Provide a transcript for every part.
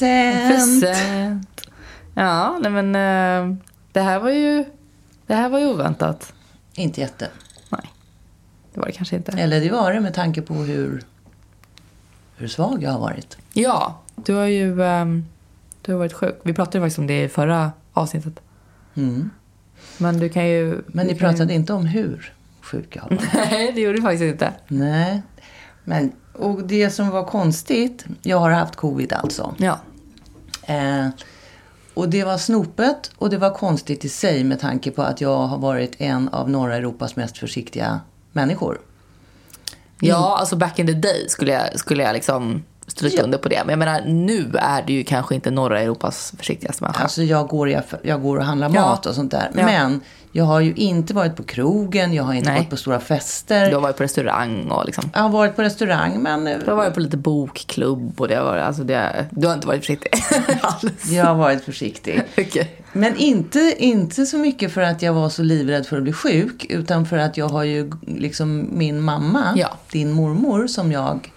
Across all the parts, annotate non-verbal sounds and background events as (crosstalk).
present. Present. Ja, nej men eh, det här var ju, det här var ju oväntat. Inte jätte. Nej, det var det kanske inte. Eller det var det med tanke på hur, hur svag jag har varit. Ja, du har ju ehm, du har varit sjuk. Vi pratade faktiskt om det i förra avsnittet. Mm. Men du kan ju... Men ni kan ju- pratade inte om hur sjuk jag varit. (laughs) Nej, det gjorde vi faktiskt inte. Nej. Men, och det som var konstigt, jag har haft covid alltså. Ja. Eh, och det var snopet och det var konstigt i sig med tanke på att jag har varit en av norra Europas mest försiktiga människor. Ja, alltså back in the day skulle jag, skulle jag liksom stryka Ja. under på det. Men jag menar, nu är du ju kanske inte norra Europas försiktigaste människa. Alltså jag går, aff- jag går och handlar Ja. mat och sånt där. Ja. Men jag har ju inte varit på krogen, jag har inte Nej. varit på stora fester. Du har varit på restaurang och liksom. Jag har varit på restaurang men eh, Du har varit på lite bokklubb och det har varit, alltså det, du har inte varit försiktig (laughs) alls. jag har varit försiktig. (laughs) Okej. Men inte, inte så mycket för att jag var så livrädd för att bli sjuk. Utan för att jag har ju liksom min mamma, Ja. din mormor, som jag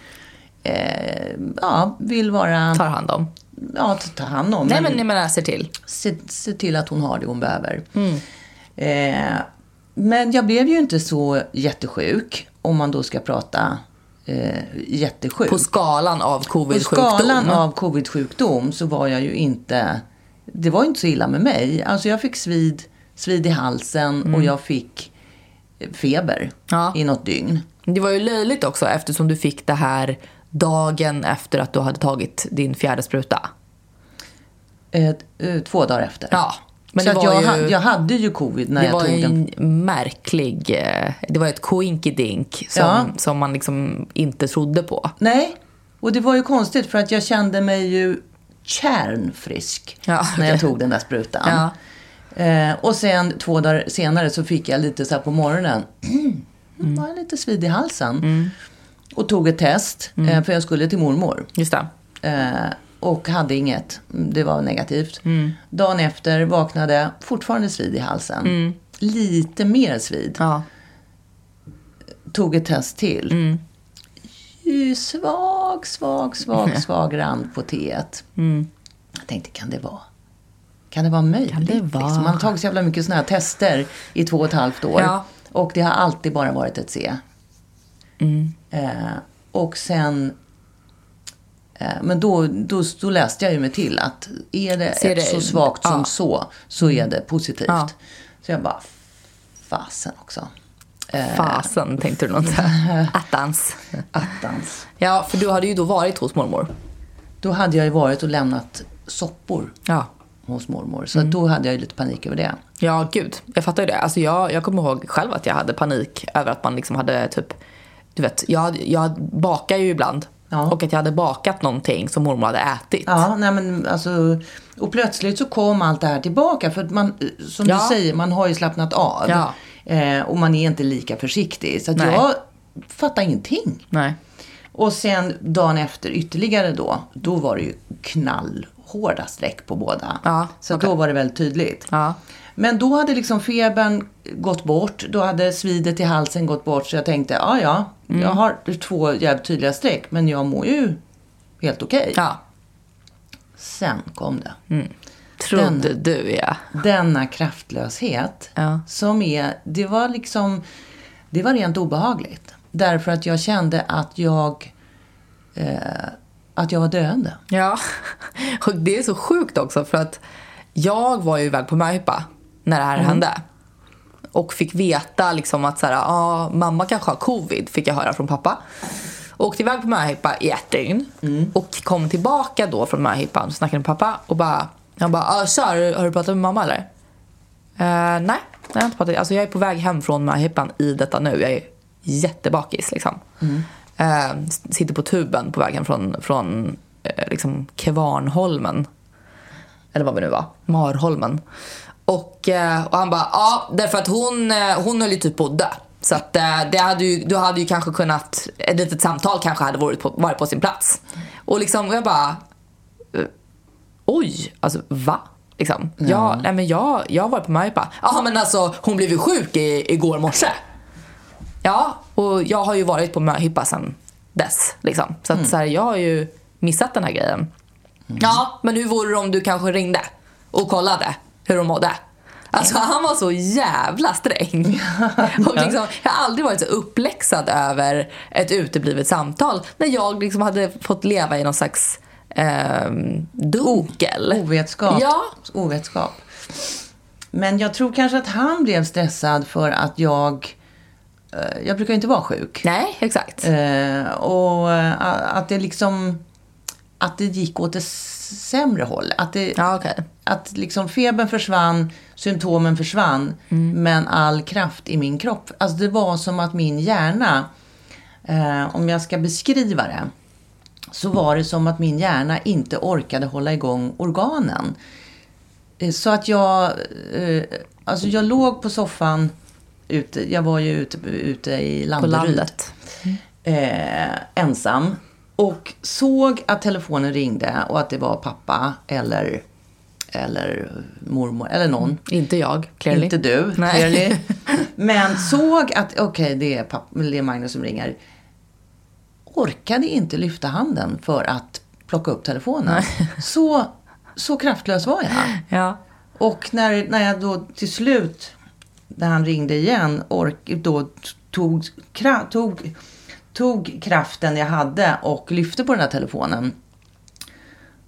eh, ja, vill vara, Tar hand om. ja, ta hand om. Nej men jag menar, ser till. se, se till att hon har det hon behöver. Mm. Eh, men jag blev ju inte så jättesjuk, om man då ska prata eh, jättesjuk. På skalan av På covid-sjukdom. skalan av covid-sjukdom så var jag ju inte... Det var inte så illa med mig. Alltså jag fick svid, svid i halsen och jag fick feber Mm. Ja. i något dygn. Det var ju löjligt också eftersom du fick det här dagen efter att du hade tagit din fjärde spruta. Eh, eh, två dagar efter. Ja, men så det var jag, ju- ha- jag hade ju covid när det jag var tog den. en märklig... eh, Det var ett koinkidink som, Ja. som man liksom inte trodde på. Nej, och det var ju konstigt för att jag kände mig ju kärnfrisk Ja, när jag tog den där sprutan. Ja. Eh, och sen två dagar senare så fick jag lite så här på morgonen. Mm, det (clears throat) var lite svid i halsen. Mm. Och tog ett test, eh, för jag skulle till mormor. Just det. Eh, och hade inget. Det var negativt. Mm. Dagen efter vaknade, fortfarande svid i halsen. Lite mer svid. Ja. Tog ett test till. Mm. Svag, svag, svag, (laughs) svag rand på teet. Jag tänkte, kan det vara? Kan det vara möjligt? Mm. Kan det vara? Liksom, man har tagit så jävla mycket såna här tester i två och ett halvt år. Ja. Och det har alltid bara varit ett C. Mm. Eh, och sen... Eh, men då, då, då läste jag ju mig till att är det, ett det- så svagt som ja. Så, så är det positivt. Ja. Så jag bara, fasen också. Fasen, tänkte du inte. (laughs) Attans. Attans. Ja, för du hade ju då varit hos mormor. Då hade jag ju varit och lämnat soppor Ja. hos mormor. Så Mm. då hade jag ju lite panik över det. Ja, gud. Jag fattar ju det. Alltså jag, jag kommer ihåg själv att jag hade panik över att man liksom hade typ... Du vet, jag, jag bakar ju ibland. Ja. Och att jag hade bakat någonting som mormor hade ätit. Ja, nej men alltså, och plötsligt så kom allt det här tillbaka. För att man, som Ja. du säger, man har ju slappnat av. Ja. Eh, och man är inte lika försiktig. Så jag fattar ingenting. Nej. Och sen dagen efter ytterligare då, då var det ju knallhårda streck på båda. Ja, så okej. då var det väldigt tydligt. Ja. Men då hade liksom febern gått bort, då hade svidet i halsen gått bort. Så jag tänkte, ja ja, Mm. jag har två jävligt tydliga streck, men jag mår ju helt okej. Ja. Sen kom det. Trodde du, ja. Denna kraftlöshet Ja. som är, det var liksom, det var rent obehagligt. Därför att jag kände att jag, eh, att jag var döende. Ja. (laughs) Och det är så sjukt också för att jag var ju iväg på möhippa när det här hände. Och fick veta liksom att så här, ah, mamma kanske har covid, fick jag höra från pappa. Åkte iväg på möhippa i ett dygn och kom tillbaka då från möhippan och snackade med pappa och bara, han bara, ah, så, har, du, har du pratat med mamma eller? Eh, nej, jag har inte pratat. Alltså jag är på väg hem från möhippan i detta nu. Jag är jättebakis liksom. Eh, s- sitter på tuben på väg hem från, från eh, liksom Kvarnholmen. Eller vad vi nu var. Marholmen. Och, eh, och han bara, ja, därför att hon, eh, hon höll ju typ på att dö. Så att eh, det hade ju, du hade ju kanske kunnat, ett litet samtal kanske hade varit på, varit på sin plats. Och liksom, jag bara, oj, alltså va? Liksom. Ja. nej, men jag, jag var på möhippa. Jaha men alltså hon blev ju sjuk i, igår morse. Ja, och jag har ju varit på möhippa sen dess. Liksom. Så, att, så här, jag har ju missat den här grejen. Ja, men hur vore det om du kanske ringde och kollade hur de mådde? Alltså han var så jävla sträng. (laughs) Och liksom, jag har aldrig varit så uppläxad över ett uteblivet samtal när jag liksom hade fått leva i någon slags eh, dunkel. Ovetskap. Ja. Ovetskap. Men jag tror kanske att han blev stressad för att jag... eh, Jag brukar ju inte vara sjuk. Nej, exakt. Eh, och eh, att det liksom... Att det gick åt det sämre håll. Att, det, Ja, okej. att liksom febern försvann, symptomen försvann, men all kraft i min kropp. Alltså det var som att min hjärna, eh, om jag ska beskriva det, så var det som att min hjärna inte orkade hålla igång organen. Eh, Så att jag, eh, alltså jag låg på soffan, ute, jag var ju ute, ute i På Landeryd landet. eh, ensam och såg att telefonen ringde och att det var pappa eller, eller mormor eller någon. Inte jag, clearly. Inte du, Nej. clearly. (laughs) Men såg att okej, det, är det är Magnus som ringer. Orkade inte lyfta handen för att plocka upp telefonen. (laughs) Så, så kraftlös var jag. Ja. Och när, när jag då till slut, när han ringde igen, ork, då tog, tog, tog kraften jag hade och lyfte på den här telefonen.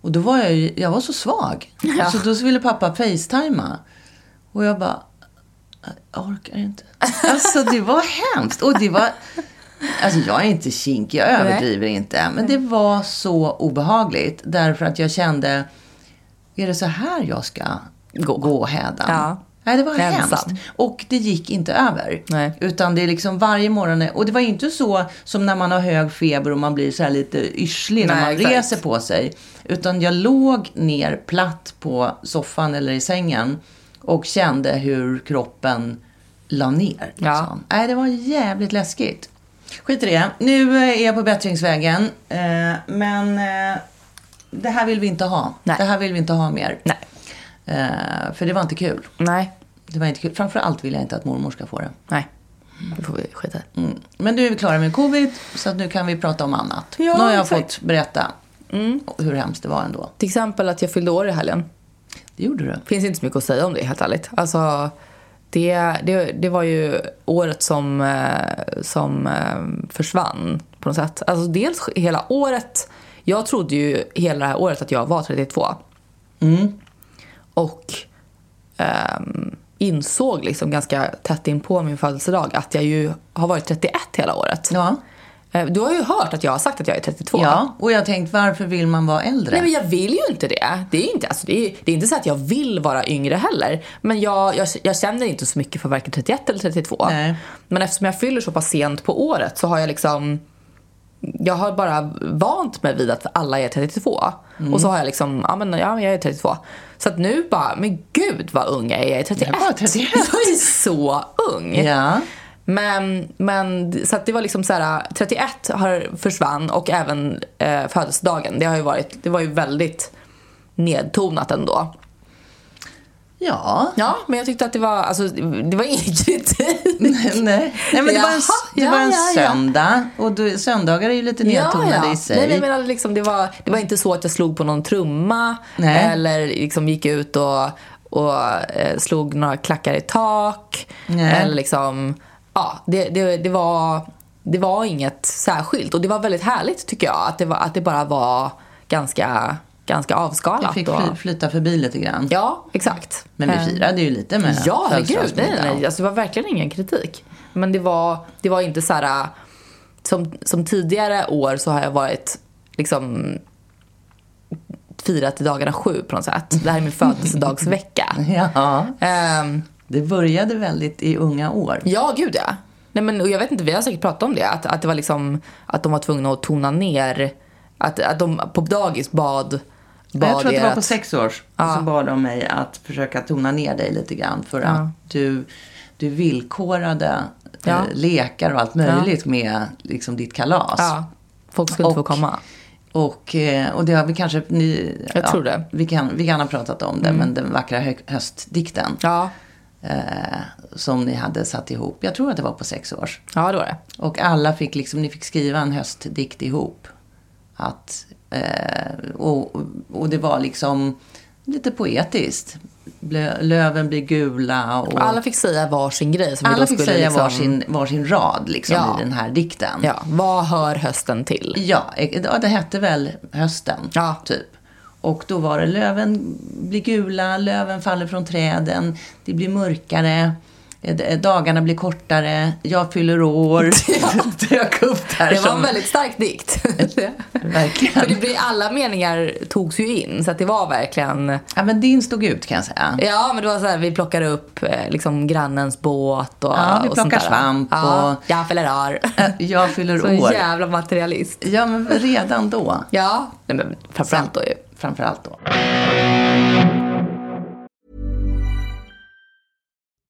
Och då var jag ju, jag var så svag. Ja. Så då ville pappa facetima. Och jag bara, jag orkar inte. Alltså det var hemskt. Och det var, alltså jag är inte kinkig, jag överdriver inte. Men det var så obehagligt. Därför att jag kände, är det så här jag ska gå, gå hädan? Ja. Nej, det var Ensam. hemskt. Och det gick inte över. Nej. Utan det är liksom varje morgon. Och det var inte så som när man har hög feber och man blir så här lite yrslig när man exakt. reser på sig. Utan jag låg ner platt på soffan eller i sängen och kände hur kroppen la ner. Ja. Liksom. Nej, det var jävligt läskigt. Skit i det. Nu eh, är jag på bättringsvägen. Eh, men eh, det här vill vi inte ha. Nej. Det här vill vi inte ha mer. Nej. Eh, för det var inte kul. Nej. Det var inte kul. Framförallt vill jag inte att mormor ska få det. Nej. Det får vi skita. Mm. Men nu är vi klara med covid, så att nu kan vi prata om annat. Ja, nu har jag exakt. fått berätta hur hemskt det var ändå. Till exempel att jag fyllde år i helgen. Det gjorde du. finns inte så mycket att säga om det helt ärligt. Alltså, det, det, det var ju året som, eh, som eh, försvann på något sätt. Alltså dels hela året. Jag trodde ju hela det här året att jag var 32. Mm. Och ehm, insåg liksom ganska tätt in på min födelsedag att jag ju har varit 31 hela året. Ja. Eh, Du har ju hört att jag har sagt att jag är 32. ja, och jag tänkte varför vill man vara äldre? Nej men jag vill ju inte det. Det är inte, alltså, det är, det är inte så att jag vill vara yngre heller. Men jag, jag, jag känner inte så mycket för varken 31 eller 32. Nej. Men eftersom jag fyller så pass sent på året så har jag liksom jag har bara vant mig vid att alla är 32. Mm. Och så har jag liksom, ja men ja, jag är 32. Så att nu bara, men gud vad ung jag är, jag är 31. Jag är bara 31. Jag är så ung. Ja. Men, men så att det var liksom så här, 31 har försvann och även eh, födelsedagen. Det har ju varit, det var ju väldigt nedtonat ändå. Ja. Ja, men jag tyckte att det var, alltså det var ingen (laughs) kritik. Nej. Nej, men det var en, det ja, var en ja, ja. söndag. Och då, söndagar är ju lite nedtonade i sig. Nej, men jag menar, liksom, det, var, det var inte så att jag slog på någon trumma Nej. eller liksom gick ut och, och eh, slog några klackar i tak. Nej. Eller liksom, ja, det, det, det, var, det var inget särskilt. Och det var väldigt härligt tycker jag, att det, var, att det bara var ganska, ganska avskalat. fick och, fly, flyta förbi lite grann. Ja, exakt. Men vi Eh, firade ju lite med Ja, herregud. Nej, nej. Alltså, det var verkligen ingen kritik. Men det var, det var inte så här... äh, Som, som tidigare år så har jag varit liksom firat i dagarna sju på något sätt. Det här är min (laughs) födelsedagsvecka. Ja, Ehm, det började väldigt i unga år. ja, gud ja. Nej, men, och jag vet inte, vi har säkert pratat om det. Att, att det var liksom att de var tvungna att tona ner. Att, att de på dagis bad, bad Jag tror att det var på sex års Ja. så bad de mig att försöka tona ner dig lite grann för att du, du villkorade Ja. eh, lekar och allt möjligt med liksom, ditt kalas. Ja, folk skulle inte få Och- komma. Och, eh, och det har vi kanske... Ni, Jag tror det. Mm. Vi kan, vi kan ha pratat om det, men den vackra hö, höstdikten Ja, eh, som ni hade satt ihop. Jag tror att det var på sex års. ja det var det. Och alla fick liksom, ni fick skriva en höstdikt ihop. Att och, och det var liksom lite poetiskt. Löven blir gula och Alla fick säga varsin grej. Som alla fick säga liksom, varsin, varsin rad liksom, Ja. i den här dikten. Ja, vad hör hösten till? Ja, eh, ja, det hette väl hösten, Ja. typ. Och då var det löven blir gula, löven faller från träden, det blir mörkare, eh, dagarna blir kortare, jag fyller år. (laughs) Dök upp där Det var som... en väldigt stark dikt. (laughs) För Verkligen. det blir, alla meningar togs ju in, så att det var verkligen... Ja, men din stod ut kan jag säga. Ja, men det var så här, vi plockade upp eh, liksom grannens båt och Ja, vi sånt plockar svamp ja, och- Jag fyller år. Eh, Jag fyller (laughs) Så år. jävla materialist. Ja, men redan då. Ja, nej, men framförallt då ju. Framförallt då.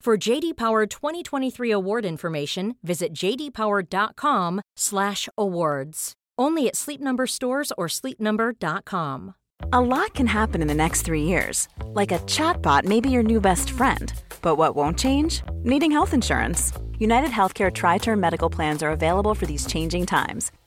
For JD Power 2023 award information, visit jdpower.com/awards. Only at Sleep Number stores or sleepnumber.com. A lot can happen in the next three years. Like a chatbot may be your new best friend. But what won't change? Needing health insurance. United Healthcare Tri Term Medical Plans are available for these changing times.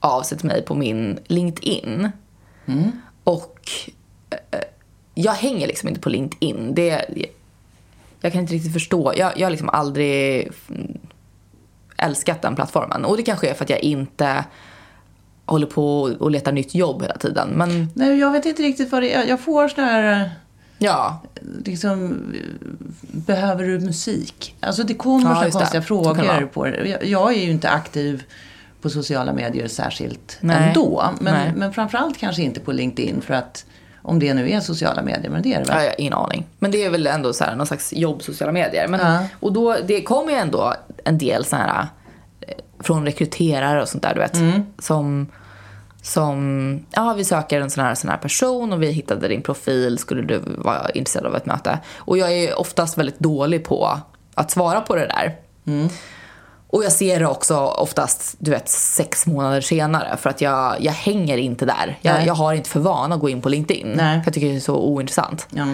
av sig till mig på min LinkedIn. Och eh, jag hänger liksom inte på LinkedIn. Det, jag kan inte riktigt förstå. Jag, jag har liksom aldrig mm, älskat den plattformen. Och det kanske är för att jag inte håller på och letar nytt jobb hela tiden. Men Nej, jag vet inte riktigt vad det är. Jag får såna här... eh, ja, Liksom, eh, behöver du musik? Alltså det kommer Ja, så här just det. konstiga frågor på det. Jag, jag är ju inte aktiv på sociala medier särskilt Nej. ändå. Nej. Men, men framförallt kanske inte på LinkedIn för att om det nu är sociala medier, men det är det väl? Ja, ingen aning. Men det är väl ändå så här, någon slags jobb, sociala medier. Men, Ja. Och då, det kommer ju ändå en del så här eh, från rekryterare och sånt där, du vet. Mm. Som, som, ja vi söker en sån här, sån här person och vi hittade din profil, skulle du vara intresserad av ett möte? Och jag är oftast väldigt dålig på att svara på det där. Mm. Och jag ser det också oftast, du vet, sex månader senare. För att jag, jag hänger inte där. Jag, jag har inte för vana att gå in på LinkedIn. Nej. För jag tycker det är så ointressant. Ja,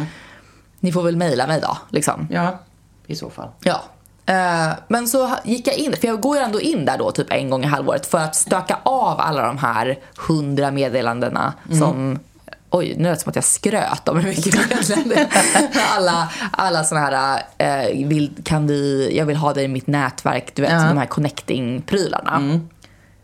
Ni får väl mejla mig då, liksom. ja i så fall. Ja. Eh, men så gick jag in, för jag går ju ändå in där då typ en gång i halvåret för att stöka av alla de här hundra meddelandena som Oj, nu lät det som att jag skröt om hur mycket meddelanden. (laughs) alla, alla såna här, eh, vill, kan vi, jag vill ha dig i mitt nätverk, du vet, Ja. de här connecting-prylarna.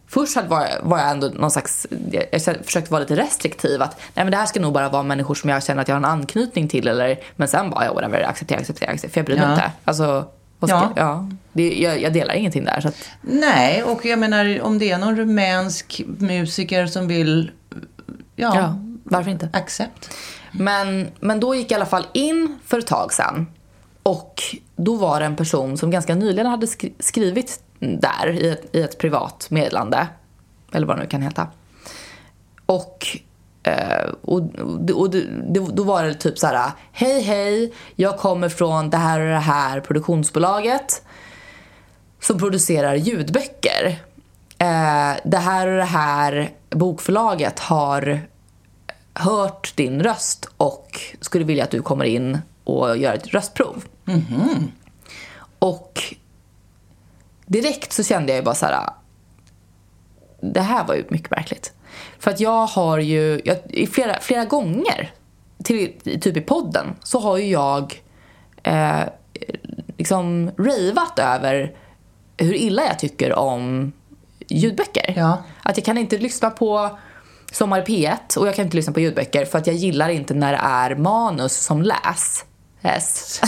Först hade- var, jag- var jag ändå någon slags, jag, försökte vara lite restriktiv att nej men det här ska nog bara vara människor som jag känner att jag har en anknytning till eller, men sen bara, ja whatever, acceptera, acceptera, acceptera, för jag bryr mig Ja. inte. Alltså, ska, Ja. ja. det, jag, jag delar ingenting där. Så att, Nej, och jag menar om det är någon rumänsk musiker som vill, ja, ja, varför inte? accept. Men, men då gick jag i alla fall in för ett tag sedan. Och då var det en person som ganska nyligen hade skri- skrivit där i ett, i ett privat meddelande. Eller vad det nu kan heta. Och, eh, och, och, då var det typ så här: Hej hej, jag kommer från det här och det här produktionsbolaget som producerar ljudböcker. Eh, det här och det här bokförlaget har hört din röst och skulle vilja att du kommer in och gör ett röstprov. Och direkt så kände jag ju bara så här. Det här var ju mycket märkligt. För att jag har ju, jag, i flera, flera gånger, till, typ i podden, så har ju jag eh, liksom ravat över hur illa jag tycker om ljudböcker. Ja. Att jag kan inte lyssna på Sommar i P1 och jag kan inte lyssna på ljudböcker för att jag gillar inte när det är manus som läs. S.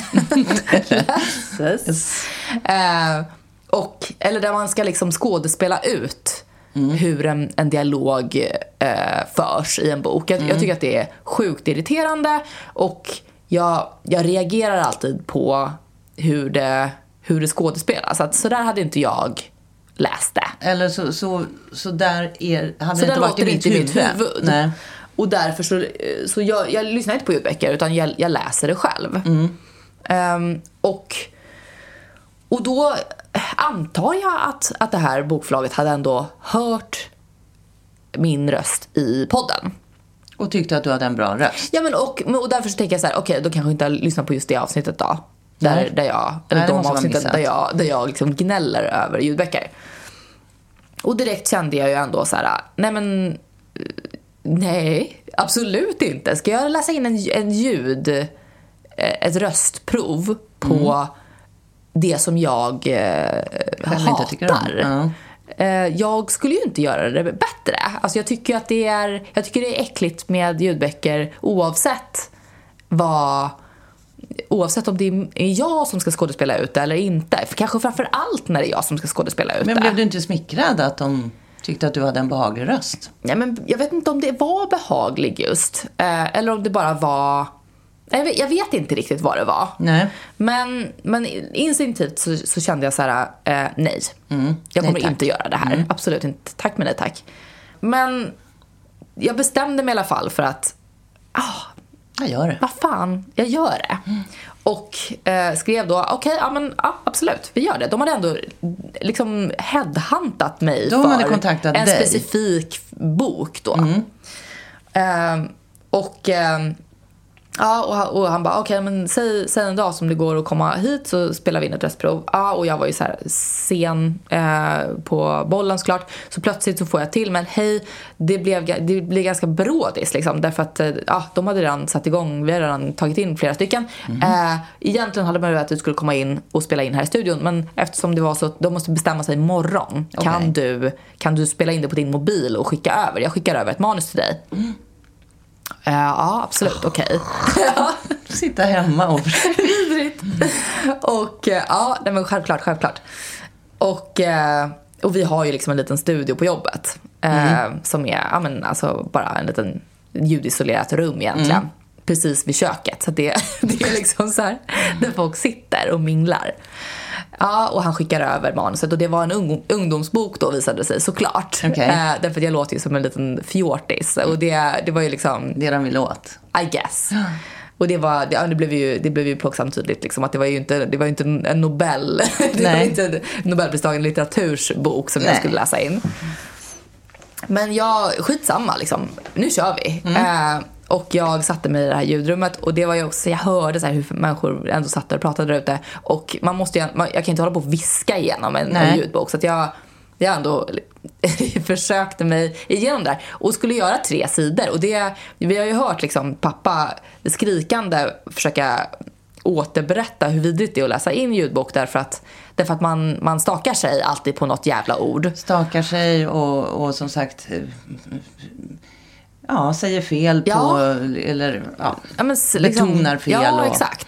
Läses. (laughs) Eh, och, eller där man ska liksom skådespela ut hur en, en dialog eh, förs i en bok. Jag, jag tycker att det är sjukt irriterande och jag, jag reagerar alltid på hur det, hur det skådespelas. Att så där hade inte jag läst det. Eller så, så, så där är, hade Så det inte varit i mitt huvud. huvud. Nej. Och därför så, så jag, jag lyssnar inte på ljudböcker utan jag, jag läser det själv. Ehm, och, och då antar jag att, att det här bokförlaget hade ändå hört min röst i podden. Och tyckte att du hade en bra röst. Ja, men och, och därför så tänker jag så här, okej då kanske jag inte har lyssnat på just det avsnittet då. Där, Nej. där jag, Nej, eller det de avsnitten där jag, där jag liksom gnäller över ljudböcker. Och direkt kände jag ju ändå så här, nej men nej, absolut inte. Ska jag läsa in en, en ljud, eh, ett röstprov på det som jag eh, hatar? inte tycker om. Ja. Eh, Jag skulle ju inte göra det bättre. Alltså jag, tycker att det är, jag tycker det är äckligt med ljudböcker oavsett vad Oavsett om det är jag som ska skådespela ut det eller inte. För kanske framför allt när det är jag som ska skådespela ut Men det. blev du inte smickrad att de tyckte att du hade en behaglig röst? Ja, men jag vet inte om det var behaglig just. Eh, eller om det bara var... Jag vet, jag vet inte riktigt vad det var. Nej. Men, men instinktivt så, så kände jag så här, eh, nej. Jag Nej, kommer tack. inte göra det här. Absolut inte. Tack men nej tack. Men jag bestämde mig i alla fall för att, Jag gör det. vad fan, jag gör det. Och eh, skrev då, okej, ja men ja, absolut, vi gör det. De hade ändå liksom headhuntat mig De för en dig. Mm. specifik bok då. Ehm, och, ehm, ja, och, han- och han bara, okej men säg, säg en dag som det går att komma hit så spelar vi in ett röstprov. Ja, och jag var ju så här sen eh, på bollen såklart. Så plötsligt så får jag till men hej, det blev, det blev ganska brådis liksom. Därför att eh, ja, de hade redan satt igång, vi hade redan tagit in flera stycken. Mhm. Eh, egentligen hade man ju att du skulle komma in och spela in här i studion. Men eftersom det var så att de måste bestämma sig imorgon. Kan, Okej. du, kan du spela in det på din mobil och skicka över? Jag skickar över ett manus till dig. Eh, ja, absolut. Okej. (laughs) Sitta hemma och... (laughs) Vidrigt. och eh, ja, nej, men självklart, självklart. Och, eh, och vi har ju liksom en liten studio på jobbet. Eh, Som är ja, men alltså bara en liten ljudisolerat rum egentligen. Precis vid köket. Så det, (laughs) det är liksom så här där folk sitter och minglar. Ja, och han skickar över manuset och det var en ung, ungdomsbok då visade det sig såklart. Okej. Eh, därför att jag låter ju som en liten fjortis och det, det var ju liksom Det de vill åt. i guess. Och det, var, det, ja, det, blev ju, det blev ju plågsamt tydligt liksom, att det var ju inte, det var inte en Nobel, (laughs) det var inte en Nobelpristagen litteratursbok som jag Nej. skulle läsa in. Men jag, skitsamma liksom, nu kör vi. Mm. Eh, och jag satte mig i det här ljudrummet och det var ju också, jag hörde så här hur människor ändå satt där och pratade där ute. Och man måste ju, man, jag kan inte hålla på och viska igenom en, en ljudbok. Så att jag, jag ändå (laughs) försökte mig igenom där och skulle göra tre sidor. Och det, vi har ju hört liksom pappa skrikande försöka återberätta hur vidrigt det är att läsa in ljudbok därför att, därför att man, man stakar sig alltid på något jävla ord. Stakar sig och, och som sagt... Ja, säger fel på... Ja. Eller ja, Ja, men, s- betonar fel. Ja, och, exakt.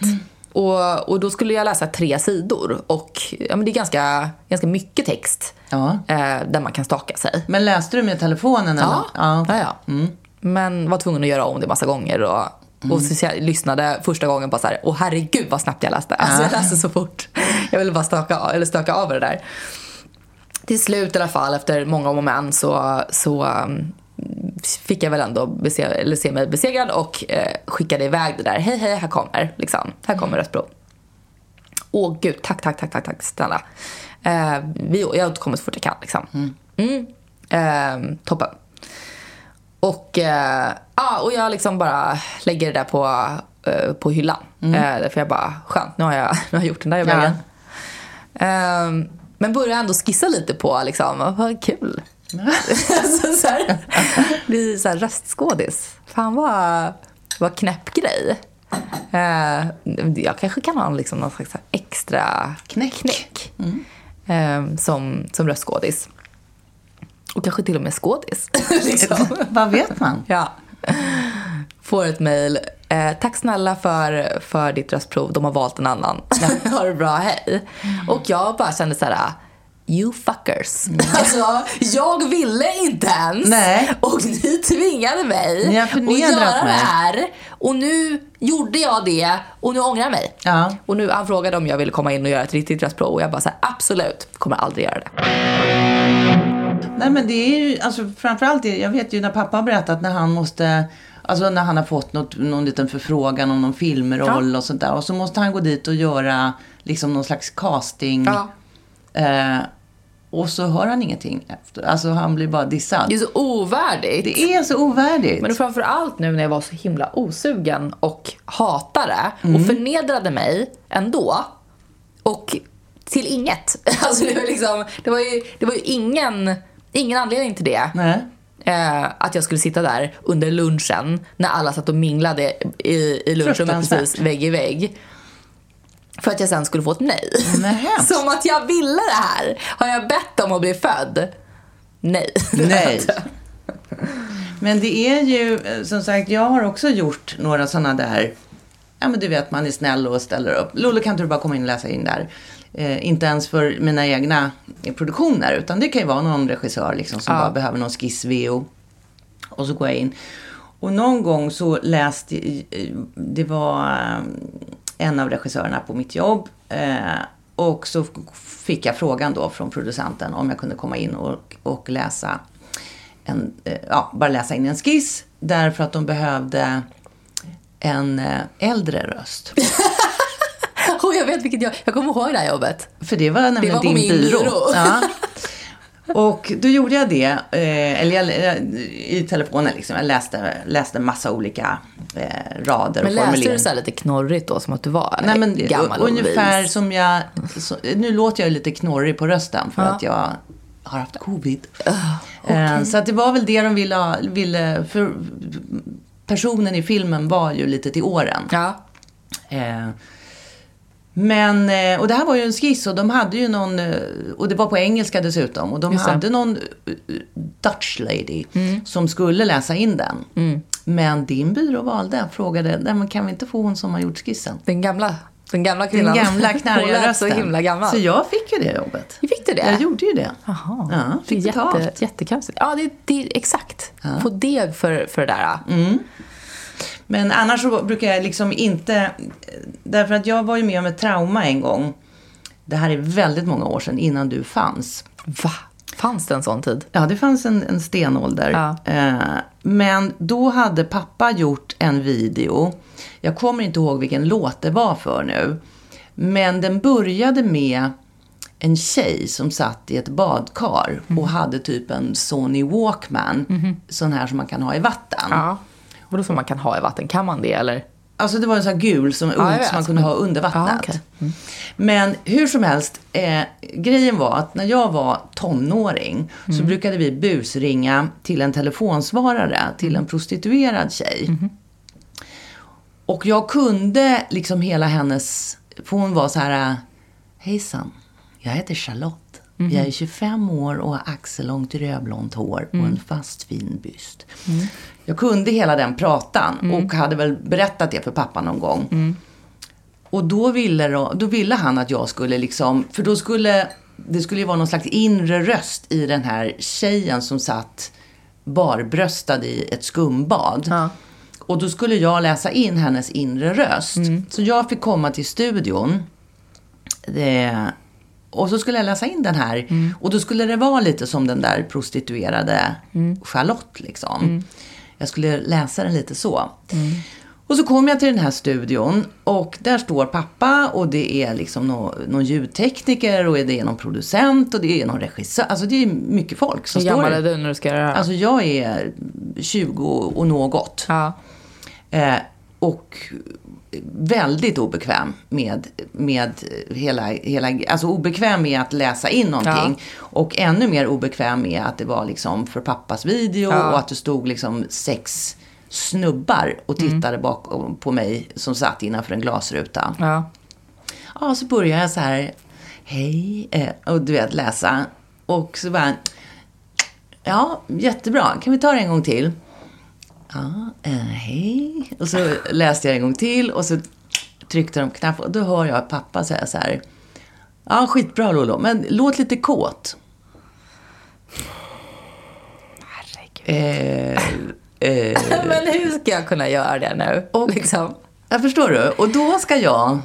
Och, och då skulle jag läsa tre sidor och ja, men det är ganska, ganska mycket text Ja. eh, där man kan staka sig. Men läste du med telefonen? Eller? Ja, ja. ja. Men var tvungen att göra om det massa gånger. Och, och så jag lyssnade första gången på så här, åh herregud vad snabbt jag läste. Alltså jag läste så fort. Jag ville bara staka, eller stöka av det där. Till slut i alla fall, efter många om och men, så, så um, fick jag väl ändå bese, eller se mig besegrad och eh, skickade iväg det där. Hej, hej, här kommer. Liksom. Här kommer röstprov. Åh gud, tack, tack, tack, tack, tack snälla. Eh, vi, jag återkommer så fort jag kan. Liksom. Mm. Eh, toppen. Och, eh, ja, och jag liksom bara lägger det där på, eh, på hyllan. Eh, därför jag bara, skönt, nu har jag, nu har jag gjort den där Ja. vägen. Eh, men börjar ändå skissa lite på, liksom, vad kul. (laughs) alltså, så här, bli så här röstskådis. Fan vad, vad knäpp grej. Eh, jag kanske kan ha liksom någon slags extra Knäck. knäck eh, som, som röstskådis. Och kanske till och med skådis. (laughs) liksom. Vad vet man? Ja. Får ett mejl. Eh, tack snälla för, för ditt röstprov. De har valt en annan. (laughs) ha det bra, hej. Och jag bara kände så här. You fuckers. Alltså, jag ville inte ens. Nej. Och ni tvingade mig Ni att göra mig. det här. Och nu gjorde jag det och nu ångrar jag mig. Ja. Och nu han frågade om jag ville komma in och göra ett riktigt röstprov och jag bara så här, absolut, kommer aldrig göra det. Nej men det är ju, alltså framförallt, det, jag vet ju när pappa har berättat när han måste, alltså när han har fått något, någon liten förfrågan om någon filmroll och sånt där. Och så måste han gå dit och göra liksom någon slags casting. Ja. Eh, och så hör han ingenting efter. Alltså han blir bara dissad. Det är så ovärdigt. Det är så ovärdigt. Men framför allt nu när jag var så himla osugen och hatade Mm. och förnedrade mig ändå. Och till inget. (laughs) Alltså det var, liksom, det var ju, det var ju ingen, ingen anledning till det. Nej. Eh, att jag skulle sitta där under lunchen när alla satt och minglade i, i lunchrummet precis vägg i vägg. För att jag sen skulle få ett nej. Nej. (laughs) Som att jag ville det här. Har jag bett om att bli född? Nej. Nej. (laughs) Men det är ju, eh, som sagt, jag har också gjort några sådana där, ja men du vet, man är snäll och ställer upp. Lollo, kan inte du bara komma in och läsa in där? Eh, inte ens för mina egna produktioner, utan det kan ju vara någon regissör liksom, som Ja. bara behöver någon skiss-VO. Och så går jag in. Och någon gång så läste, eh, det var eh, en av regissörerna på mitt jobb. Eh, och så fick jag frågan då från producenten om jag kunde komma in och, och läsa en, eh, ja, bara läsa in en skiss. Därför att de behövde en eh, äldre röst. (laughs) Och jag vet vilket jag... Jag kommer ihåg det här jobbet. För det var nämligen var på din min byrå. byrå. Ja. (laughs) Och då gjorde jag det, eh, eller jag, eh, i telefonen liksom. Jag läste, läste massa olika eh, rader Men och läste du så här lite knorrigt då, som att du var Nej, men, gammal och ungefär vis? som jag... Så, nu låter jag lite knorrig på rösten för Ja. att jag har haft covid. Eh, Så att det var väl det de ville, ha- ville... För personen i filmen var ju lite till åren. Ja. Men, eh, och det här var ju en skiss och de hade ju någon, eh, och det var på engelska dessutom. Och de Just hade någon eh, Dutch lady som skulle läsa in den. Men din byrå valde, frågade, nej men kan vi inte få hon som har gjort skissen? Den gamla, den gamla Den kvinnan. gamla (laughs) Hon knarriga rösten. så himla gammal. Så jag fick ju det jobbet. Fick du det? Jag gjorde ju det. Jaha. Ja, det är fick jätte, jättekonstigt. Ja, det, det exakt. Få deg för, för det där. Mm. Men annars så brukar jag liksom inte... Därför att jag var ju med om ett trauma en gång. Det här är väldigt många år sedan, innan du fanns. Va? Fanns det en sån tid? Ja, det fanns en, en stenålder. Ja. Eh, men då hade pappa gjort en video. Jag kommer inte ihåg vilken låt det var för nu. Men den började med en tjej som satt i ett badkar Mhm. och hade typ en Sony Walkman. Sån här som man kan ha i vatten. Ja. Vadå som man kan ha i vatten? Kan man det eller? Alltså det var en sån här gul som, Ja, jag som vet. man kunde ha under vattnet. Ja, okej. Men hur som helst, eh, grejen var att när jag var tonåring Mm. så brukade vi busringa till en telefonsvarare till Mm. en prostituerad tjej. Och jag kunde liksom hela hennes, för hon var så här, hejsan, jag heter Charlotte. Jag är 25 år och har axellångt rödblont hår och Mm. en fast fin byst. Jag kunde hela den pratan Mm. och hade väl berättat det för pappa någon gång. Och då ville, då, då ville han att jag skulle liksom, för då skulle, det skulle ju vara någon slags inre röst i den här tjejen som satt barbröstad i ett skumbad. Ja. Och då skulle jag läsa in hennes inre röst. Så jag fick komma till studion. Det, och så skulle jag läsa in den här. Och då skulle det vara lite som den där prostituerade Charlotte liksom. Jag skulle läsa den lite så. Och så kom jag till den här studion och där står pappa och det är liksom nå- någon ljudtekniker och det är någon producent och det är någon regissör. Alltså det är mycket folk som Hur står gammal där. är du när du ska göra det här? Alltså jag är 20 och något. ja. Eh, och väldigt obekväm med, med hela, hela, alltså obekväm med att läsa in någonting. Och ännu mer obekväm med att det var liksom för pappas video Ja. och att det stod liksom sex snubbar och tittade bak på mig som satt innanför en glasruta. ja. Ja, så börjar jag så här, hej, eh, och du vet läsa. Och så bara, Ja, jättebra. Kan vi ta det en gång till? Ja, eh, hej. Och så läste jag en gång till och så tryckte de knapp och då hör jag pappa säga så här. Ja, skitbra Lolo, men låt lite kåt. Eh, (laughs) eh, Men hur ska jag kunna göra det nu? Och- liksom. jag förstår du? Och då ska jag...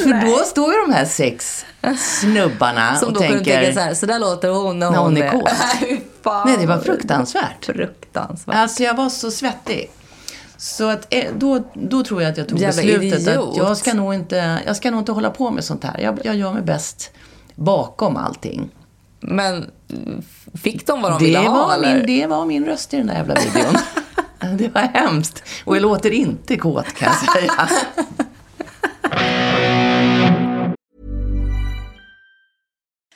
För då står ju de här sex snubbarna Som och då tänker... tänka så här, så där låter hon när hon, När hon är kåt. (laughs) Nej, det var fruktansvärt. Fruktansvärt. Alltså jag var så svettig. Så att, eh, då, då tror jag att jag tog Jävla beslutet idiot. att jag ska, nog inte, jag ska nog inte hålla på med sånt här. Jag, jag gör mig bäst bakom allting. Men fick de vad de Det ville ha var, eller? min, det var min röst i den där jävla videon. (laughs) det var hemskt. Och jag låter inte kåt kan jag säga.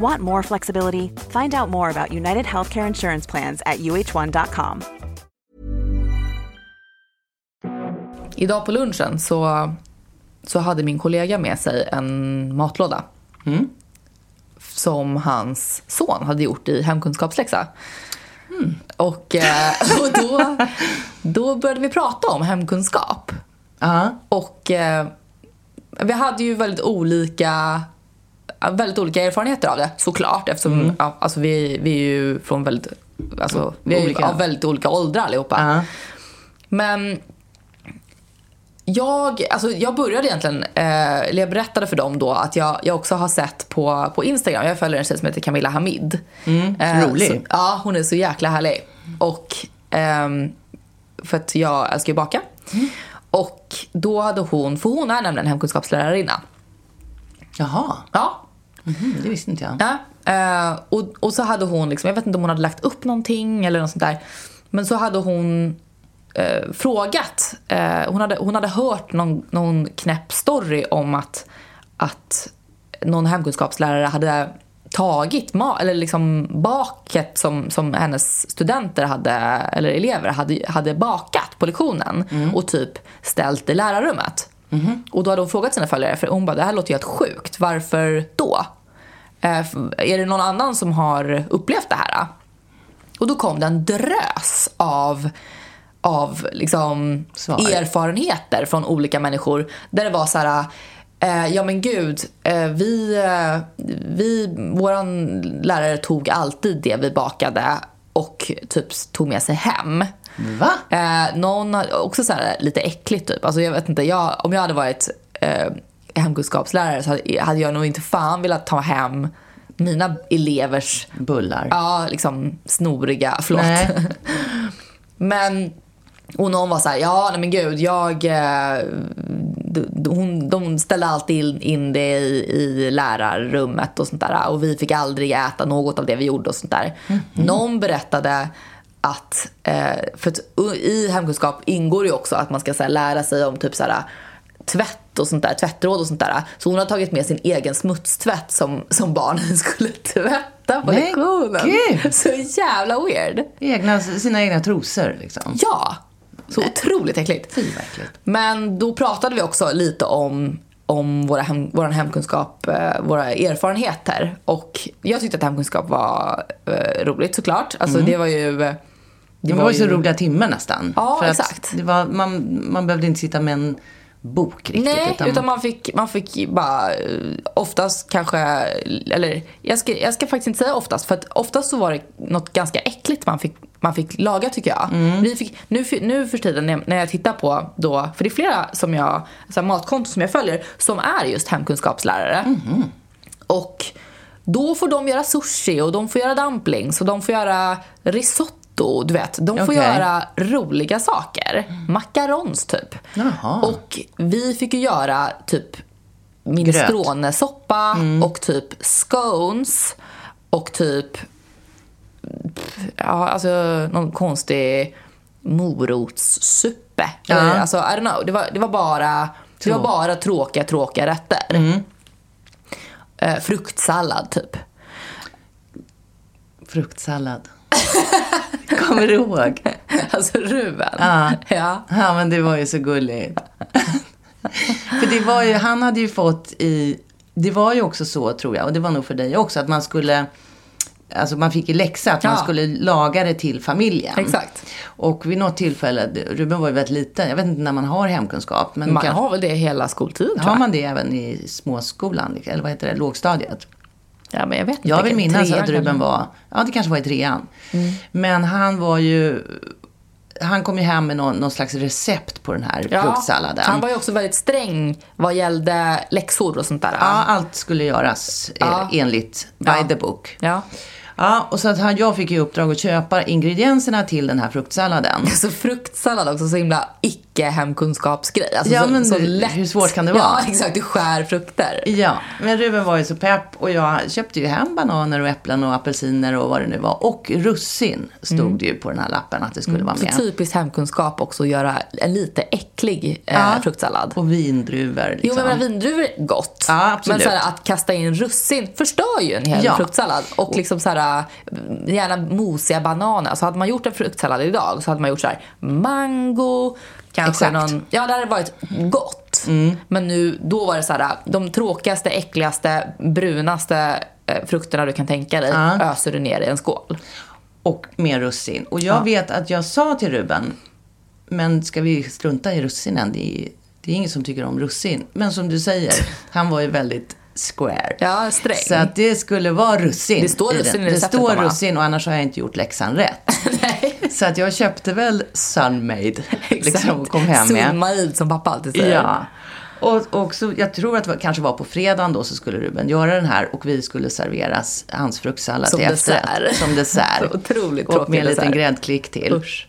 Want more flexibility? Find out more about United Healthcare Insurance Plans at uh1.com. Idag på lunchen så, så hade min kollega med sig en matlåda. Som hans son hade gjort i hemkunskapsläxa. Och, eh, (laughs) och då, då började vi prata om hemkunskap. Ja. Och eh, vi hade ju väldigt olika väldigt olika erfarenheter av det såklart eftersom ja, alltså vi, vi är ju från väldigt, alltså, vi är ju Olika. av väldigt olika åldrar allihopa. Ja. Men jag, alltså jag började egentligen, eh, eller jag berättade för dem då att jag, jag också har sett på, på Instagram, jag följer en tjej som heter Camilla Hamid. Mm, rolig. Så, ja, hon är så jäkla härlig. Och ehm, för att jag älskar ju baka. Och då hade hon, för hon är nämligen hemkunskapslärarinna. Jaha, Ja, mm, det visste inte jag. Ja, eh, och, och så hade hon, liksom, jag vet inte om hon hade lagt upp någonting eller något sånt där. Men så hade hon eh, frågat, eh, hon, hade, hon hade hört någon, någon knäpp story om att, att någon hemkunskapslärare hade tagit eller liksom baket som, som hennes studenter hade, eller elever hade, hade bakat på lektionen och typ ställt i lärarrummet. Och då hade hon frågat sina följare, för hon bara det här låter ju helt sjukt, varför då? Eh, är det någon annan som har upplevt det här? Och då kom det en drös av, av liksom Svar. erfarenheter från olika människor. Där det var så här, eh, ja men gud, eh, vi, eh, vi, våran lärare tog alltid det vi bakade och typ tog med sig hem. Va? Eh, någon har också så här, lite äckligt typ. Alltså jag vet inte, jag, om jag hade varit eh, hemkunskapslärare så hade, hade jag nog inte fan velat ta hem mina elevers Bullar. Ja, liksom snoriga, förlåt. Nej. (laughs) men, och någon var så här, ja nej men gud, jag, eh, hon, de ställde alltid in, in det i, i lärarrummet och sånt där. Och vi fick aldrig äta något av det vi gjorde och sånt där. Någon berättade att, eh, för att i hemkunskap ingår ju också att man ska så lära sig om typ så här tvätt och sånt där, tvättråd och sånt där. Så hon har tagit med sin egen smutstvätt som, som barnen (laughs) skulle tvätta på lektionen. gud! Så jävla weird. Egna, sina egna trosor liksom. Ja, så otroligt äckligt. Fy. Men då pratade vi också lite om, om våra hem, vår hemkunskap, eh, våra erfarenheter. Och jag tyckte att hemkunskap var eh, roligt såklart. Alltså det var ju... Det var, ju så roliga timmar nästan. Ja, För att exakt. Det var, man, man behövde inte sitta med en bok riktigt. Nej, utan, man, fick, man fick bara eh, oftast kanske, eller jag ska, jag ska faktiskt inte säga oftast för att oftast så var det något ganska äckligt man fick, man fick laga tycker jag. Vi fick, nu, nu för tiden när- jag tittar på då, för det är flera som jag, så här matkonton som jag följer som är just hemkunskapslärare. Och då får de göra sushi och de får göra dumplings och de får göra risotto, du vet. De får Okej. göra roliga saker. Macarons typ. Jaha. Och vi fick ju göra typ minestronesoppa och typ scones och typ ja, alltså någon konstig morotssuppe. Ja. Eller, alltså, I don't know. Det var, det var bara det var bara tråkiga, tråkiga rätter. Eh, fruktsallad typ. Fruktsallad. (laughs) (laughs) Kommer du ihåg? Alltså Ruben. Ja. ja. Ja, men det var ju så gulligt. (laughs) för det var ju, han hade ju fått i... Det var ju också så, tror jag, och det var nog för dig också, att man skulle... Alltså man fick i läxa att man Ja. skulle laga det till familjen. Exakt. Och vid något tillfälle, Ruben var ju väldigt liten, jag vet inte när man har hemkunskap. Men Man kanske- har väl det hela skoltiden tror har jag. man det även i småskolan, eller vad heter det, lågstadiet? Ja, men jag vet inte. Jag vill minnas att Ruben var, ja det kanske var i trean. Men han var ju, han kom ju hem med någon, någon slags recept på den här fruktsalladen. Han var ju också väldigt sträng vad gällde läxor och sånt där. Ja, allt skulle göras eh, Ja. enligt by Ja. the book. Ja. Ja, och så att han, jag fick i uppdrag att köpa ingredienserna till den här fruktsalladen. (laughs) Så fruktsallad också, så himla icke-hemkunskapsgrej. Alltså Ja, så, men så lätt. hur svårt kan det Ja, vara? exakt. Du skär frukter. Ja, men Ruben var ju så pepp och jag köpte ju hem bananer och äpplen och apelsiner och vad det nu var. Och russin stod det ju på den här lappen att det skulle vara Så med. typiskt hemkunskap också att göra en lite äcklig eh, Ja. fruktsallad. Och vindruvor liksom. Jo, men jag menar, vindruvor är gott. Ja, absolut. Men så här, att kasta in russin förstör ju en hel Ja. fruktsallad. Och liksom så här, gärna mosiga bananer. Så hade man gjort en fruktsallad idag så hade man gjort så här mango, kanske Exakt. någon... Ja, det hade varit gott. Men nu, då var det så här, de tråkigaste, äckligaste, brunaste eh, frukterna du kan tänka dig Ja. öser du ner i en skål. Och med russin. Och jag Ja. vet att jag sa till Ruben, men ska vi strunta i russinen? Det är, det är ingen som tycker om russin. Men som du säger, (laughs) han var ju väldigt square. Ja, sträng. Så att det skulle vara russin. Det står i russin den. i Det står russin och annars har jag inte gjort läxan rätt. (laughs) Så att jag köpte väl Sunmade (laughs) liksom, och kom hem med. Sunmaid som pappa alltid säger. Ja. Och, och så, jag tror att det kanske var på fredagen då så skulle Ruben göra den här och vi skulle serveras hans fruktsallad Som till efterrätt. dessert. Som dessert. Så (laughs) otroligt Och med en liten gräddklick till. Usch.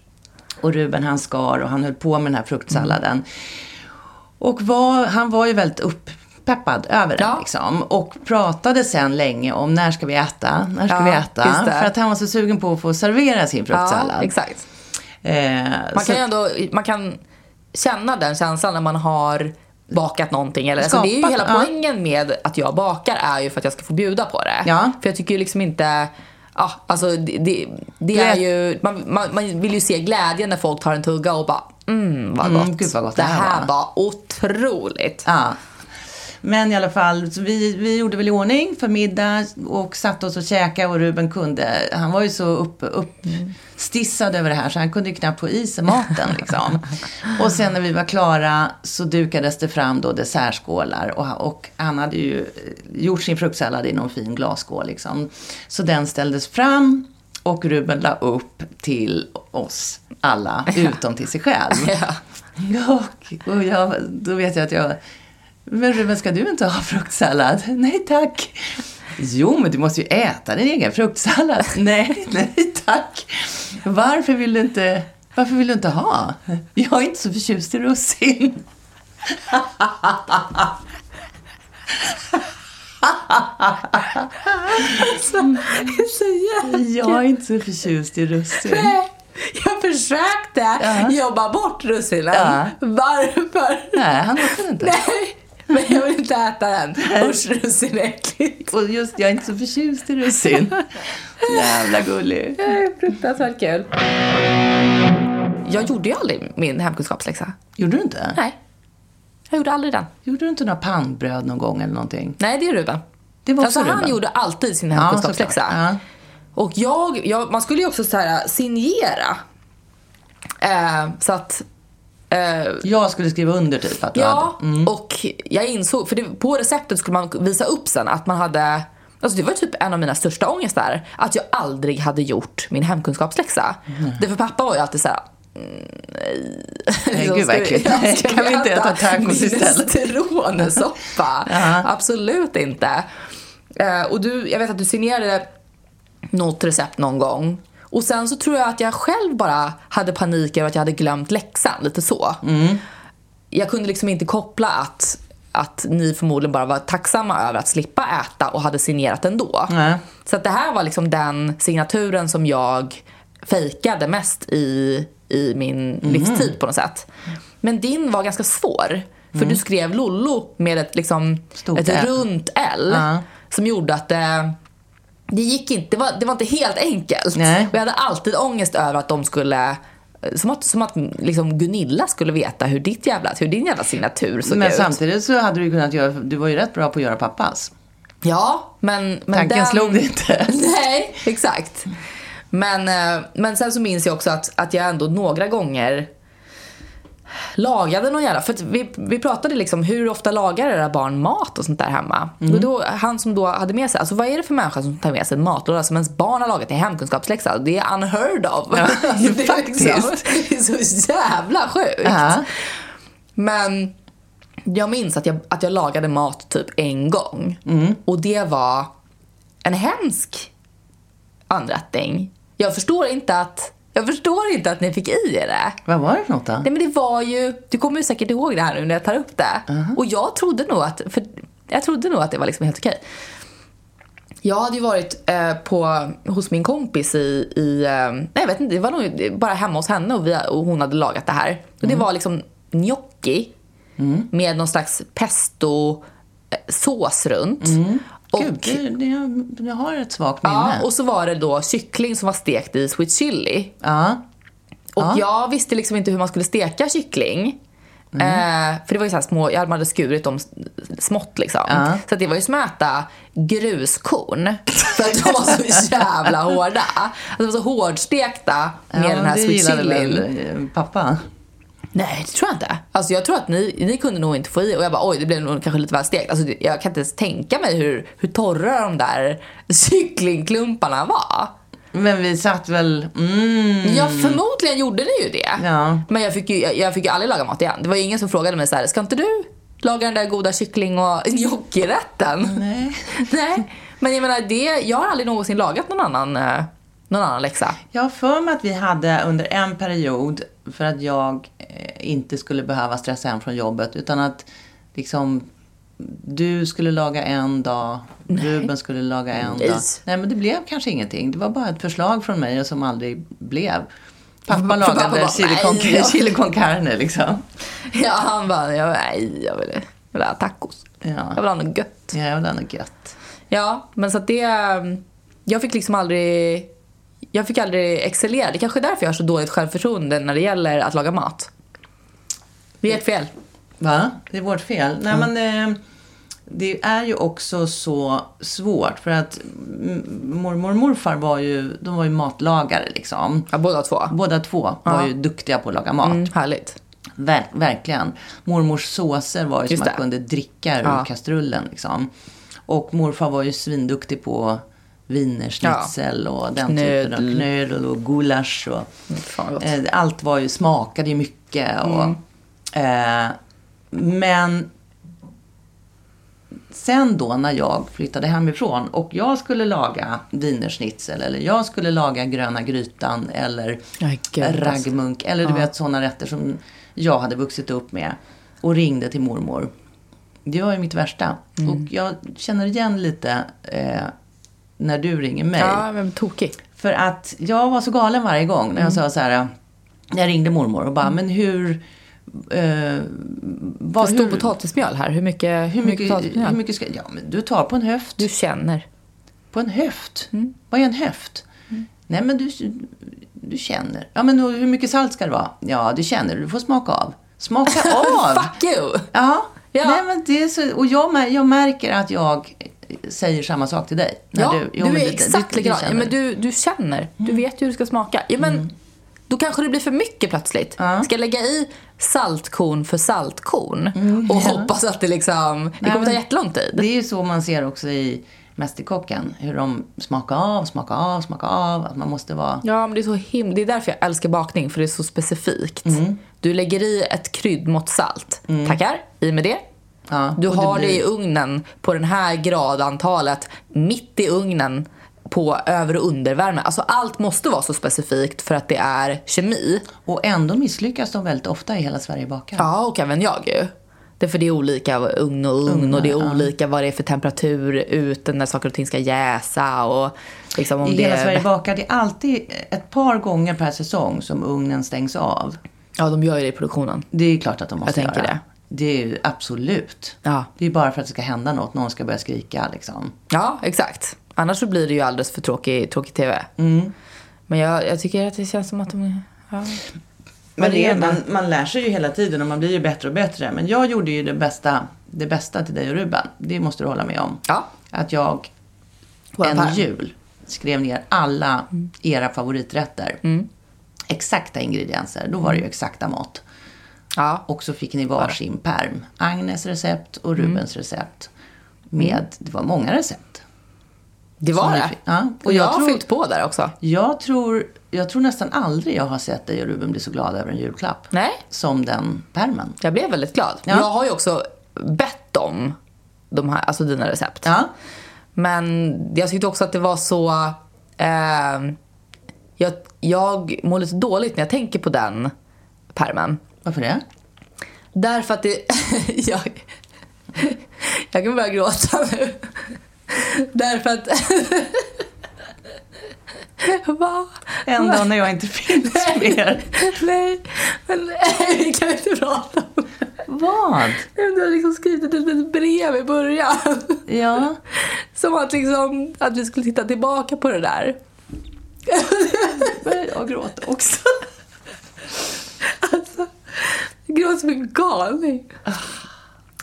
Och Ruben han skar och han höll på med den här fruktsalladen. Och var, han var ju väldigt upppeppad över den Ja. liksom. Och pratade sen länge om när ska vi äta, när ska Ja, vi äta. det. För att han var så sugen på att få servera sin fruktsallad. Exakt. Eh, Man kan ju ändå man kan känna den känslan när man har bakat någonting. Eller, alltså, det är ju Skapat, hela ja. poängen med att jag bakar är ju för att jag ska få bjuda på det. Ja. För jag tycker ju liksom inte... Ja, alltså det, det, det är ju... Man, man, man vill ju se glädjen när folk tar en tugga och bara mm vad gott. Mm, gud vad gott det det här här var otroligt. Ja. Men i alla fall, vi, vi gjorde väl i ordning för middag och satte oss och käkade och Ruben kunde, han var ju så upp, uppstissad över det här så han kunde ju knappt få i sig maten (laughs) liksom. Och sen när vi var klara så dukades det fram då dessertskålar och, och han hade ju eh, gjort sin fruktsallad i någon fin glasskål liksom. Så den ställdes fram och Ruben la upp till oss alla, utom till sig själv. (laughs) Ja, och jag, då vet jag att jag... Men Ruben, ska du inte ha fruktsallad? Nej tack. Jo, men du måste ju äta din egen fruktsallad. (laughs) Nej, nej tack. Varför vill du inte, varför vill du inte ha? Jag är inte så förtjust i russin. Så jävla Jag är inte så förtjust i russin. Nej, Jag försökte Ja. jobba bort russinen. Ja. Varför? Nej, han orkar inte. Nej, men jag vill inte äta den. Usch, russin är äckligt. Och just, jag är inte så förtjust i russin. Jävla gullig. Fruktansvärt kul. Jag gjorde ju aldrig min hemkunskapsläxa. Gjorde du inte? Nej, jag gjorde aldrig den. Gjorde du inte några pannbröd någon gång eller någonting? Nej, det är Ruben. Det var alltså, också han Ruben. gjorde alltid sin hemkunskapsläxa. Ja. och jag, jag, man skulle ju också så här signera Eh, så att Jag skulle skriva under typ att Ja, hade. Mm. och jag insåg, för det, på receptet skulle man visa upp sen att man hade Alltså det var typ en av mina största ångestar, att jag aldrig hade gjort min hemkunskapsläxa. Mm. Det för pappa var ju alltid såhär, mm, nej. Liksom, gud vad äckligt. Nej, kan vi inte äta tacos istället? Minestronesoppa. Absolut inte. Eh, och du, jag vet att du signerade något recept någon gång. Och sen så tror jag att jag själv bara hade panik över att jag hade glömt läxan, lite så. Jag kunde liksom inte koppla att, att ni förmodligen bara var tacksamma över att slippa äta och hade signerat ändå. Nej. Så att det här var liksom den signaturen som jag fejkade mest i, i min livstid på något sätt. Men din var ganska svår. För du skrev Lollo med ett, liksom, Stort ett L. runt L som gjorde att det, det gick inte, det var, det var inte helt enkelt. Nej. Och jag hade alltid ångest över att de skulle som att, som att liksom Gunilla skulle veta hur, ditt jävla, hur din jävla signatur såg Men ut. samtidigt så hade du kunnat göra, du var ju rätt bra på att göra pappas. Ja, men... men Tanken den... slog det inte. (laughs) Nej, exakt. Men, eh, men sen så minns jag också att, att jag ändå några gånger lagade någon jävla... För vi, vi pratade liksom hur ofta lagar era barn mat och sånt där hemma. Mm. Och då, han som då hade med sig, alltså vad är det för människa som tar med sig en matlåda som ens barn har lagat i hemkunskapsläxa? Det är unheard of. Ja, (laughs) det, är faktiskt. det är så jävla sjukt. Ja. Men jag minns att jag, att jag lagade mat typ en gång. Mm. Och det var en hemsk anrättning. Jag förstår inte att, jag förstår inte att ni fick i er det. Vad var det för något då? Nej men det var ju, du kommer ju säkert ihåg det här nu när jag tar upp det. Och jag trodde nog att, för jag trodde nog att det var liksom helt okej. Jag hade ju varit eh, på, hos min kompis i, i eh, nej jag vet inte, det var nog bara hemma hos henne och, vi, och hon hade lagat det här. Och det var liksom gnocchi med någon slags pesto eh, sås runt. Och, Gud, det, det, jag, har ett svagt ja, minne. och så var det då kyckling som var stekt i sweet chili. ja. Och Ja. jag visste liksom inte hur man skulle steka kyckling. Mm. Eh, för det var ju så här små, jag hade skurit dem smått liksom. Ja. Så det var ju som att äta gruskorn. För att de var så (laughs) jävla hårda. Alltså de var så hårdstekta med ja, den här sweet chilin. pappa? Nej, det tror jag inte. Alltså jag tror att ni, ni kunde nog inte få i och jag bara oj, det blev nog kanske lite väl stekt. Alltså jag kan inte ens tänka mig hur, hur torra de där kycklingklumparna var. Men vi satt väl... Mm. Ja, förmodligen gjorde ni ju det. Ja. Men jag fick ju jag, jag fick ju aldrig laga mat igen. Det var ju ingen som frågade mig så här, ska inte du laga den där goda kyckling och (laughs) gnocchirätten? Nej. (laughs) Nej. Men jag menar, det, jag har aldrig någonsin lagat någon annan, eh, någon annan läxa. Jag har för mig att vi hade under en period, för att jag eh, inte skulle behöva stressa hem från jobbet, utan att liksom du skulle laga en dag, Ruben skulle laga en Nej. dag. Nej, men det blev kanske ingenting. Det var bara ett förslag från mig som aldrig blev. Pappa Pappa lagade bara, chili (laughs) nej, con, ja. (laughs) chili con carne liksom. Ja, han bara, jag, nej, jag vill, vill ha tacos. Ja. Jag vill ha något gött. Ja, det var något gött. Ja, men så att det... mm, Jag fick liksom aldrig... Jag fick aldrig excellera. Det är kanske är därför jag har så dåligt självförtroende när det gäller att laga mat. Det är ert fel. Va? Det är vårt fel? Nej, men eh, det är ju också så svårt för att mm, mormor och morfar var ju, de var ju matlagare liksom. Ja, båda två. Båda två var ju duktiga på att laga mat. Mm, härligt. Ver- verkligen. Mormors såser var ju Just som man det. kunde dricka ur Ja. kastrullen liksom. Och morfar var ju svinduktig på wienerschnitzel och den typen av Knödel. knödel och gulasch. Och, gott. eh, allt var ju, smakade ju mycket. Och, Mm. eh, men sen då när jag flyttade hemifrån och jag skulle laga wienerschnitzel eller jag skulle laga gröna grytan eller alltså. raggmunk eller du vet sådana rätter som jag hade vuxit upp med och ringde till mormor. Det var ju mitt värsta. Mm. Och jag känner igen lite eh, när du ringer mig. Ja, men tokig. För att jag var så galen varje gång när jag Mm. sa så här. När jag ringde mormor och bara, men hur... Eh, vad, stor potatismjöl här? Hur mycket, hur mycket, potatismjöl? hur mycket ska... Ja, men du tar på en höft. Du känner. På en höft? Mm. Vad är en höft? Nej, men du, du känner. Ja, men hur mycket salt ska det vara? Ja, du känner. Du får smaka av. Smaka (laughs) av! Fuck you! Ja. Ja. Nej, men det är så, och jag, jag märker att jag säger samma sak till dig. när Ja, jo, du, är det- exakt det- likadan. Ja, känner men du, du känner. Du vet ju hur det ska smaka. Ja, men då då kanske det blir för mycket plötsligt. Ska jag lägga i saltkorn för saltkorn och hoppas att det liksom, det kommer ta jättelång tid. Det är ju så man ser också i Mästerkocken. Hur de smakar av, smakar av, smakar av. Att man måste vara... Ja, men det är så him- Det är därför jag älskar bakning, för det är så specifikt. Mm. Du lägger i ett kryddmått salt. Tackar, i med det. Ja, Du har blir- det i ugnen på den här gradantalet, mitt i ugnen på över och undervärme. Alltså allt måste vara så specifikt för att det är kemi. Och ändå misslyckas de väldigt ofta i Hela Sverige bakar. Ja, och även jag ju. Det är för det är olika ugn och ugn och det är olika vad det är för temperatur ute när saker och ting ska jäsa och liksom om I det Hela. Sverige bakar, det är alltid ett par gånger per säsong som ugnen stängs av. Ja, de gör ju det i produktionen. Det är klart att de måste Jag tänker göra. det. Det är ju absolut. Ja. Det är bara för att det ska hända något. Någon ska börja skrika liksom. Ja, exakt. Annars så blir det ju alldeles för tråkig, tråkig TV. Mm. Men jag, jag tycker att det känns som att de... Ja. Men det är, man, man lär sig ju hela tiden och man blir ju bättre och bättre. Men jag gjorde ju det bästa, det bästa till dig och Ruben. Det måste du hålla med om. Ja. Att jag Våran en pärm. jul skrev ner alla era favoriträtter. Exakta ingredienser. Då var det ju exakta mått. Ja. Och så fick ni varsin perm. Agnes recept och Rubens recept. Med, det var många recept. Det var det. fick- ja. Och jag, jag har tror- fyllt på där också. Jag tror, jag tror nästan aldrig jag har sett dig och Ruben bli så glada över en julklapp. Nej, Som den permen. jag blev väldigt glad. Ja. Jag har ju också bett om de här, alltså dina recept. Ja. Men jag tyckte också att det var så... Eh, jag, jag mår lite dåligt när jag tänker på den pärmen. Varför det? Därför att det... (laughs) jag, jag kan börja gråta nu. Därför att... (laughs) Va? En dag när jag inte finns mer. Nej, men vi kan inte prata om det. Vad? Du har liksom skrivit ett litet brev i början. Ja. Som att, liksom, att vi skulle titta tillbaka på det där. Börjar jag gråta också? Alltså, gråter som en galning.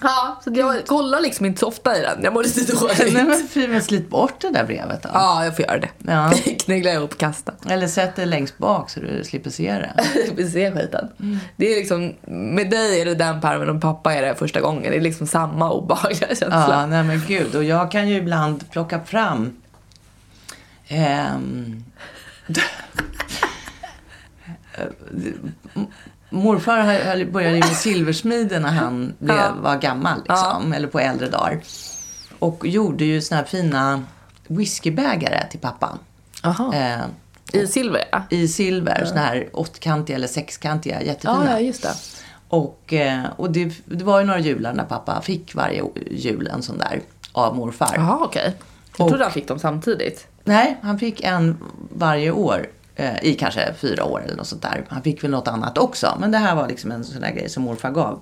Ja, så jag kollar liksom inte så ofta i den. Jag mår lite dåligt. Nej men fy, men slit bort det där brevet då. Ja, jag får göra det. Ja. (laughs) Knegla ihop kasta. Eller sätt det längst bak så du slipper se det. (laughs) Vi ser skiten. Det är liksom, med dig är det den pärmen och pappa är det första gången. Det är liksom samma obehagliga känsla. Ja, nej men gud. Och jag kan ju ibland plocka fram... ehm, (laughs) Morfar började med (laughs) silversmide när han blev, Ja. var gammal, liksom, eller på äldre dagar. Och gjorde ju såna här fina whiskybägare till pappa. Eh, I silver, ja. I silver, såna här åttkantiga eller sexkantiga, jättefina. Ja, ja, just det. Och, eh, och det, det var ju några jular när pappa fick varje jul en sån där av morfar. Jaha, okej. Jag Och- trodde han fick dem samtidigt. Nej, han fick en varje år. Eh, I kanske fyra år eller något sånt där. Han fick väl något annat också. Men det här var liksom en sån där grej som morfar gav.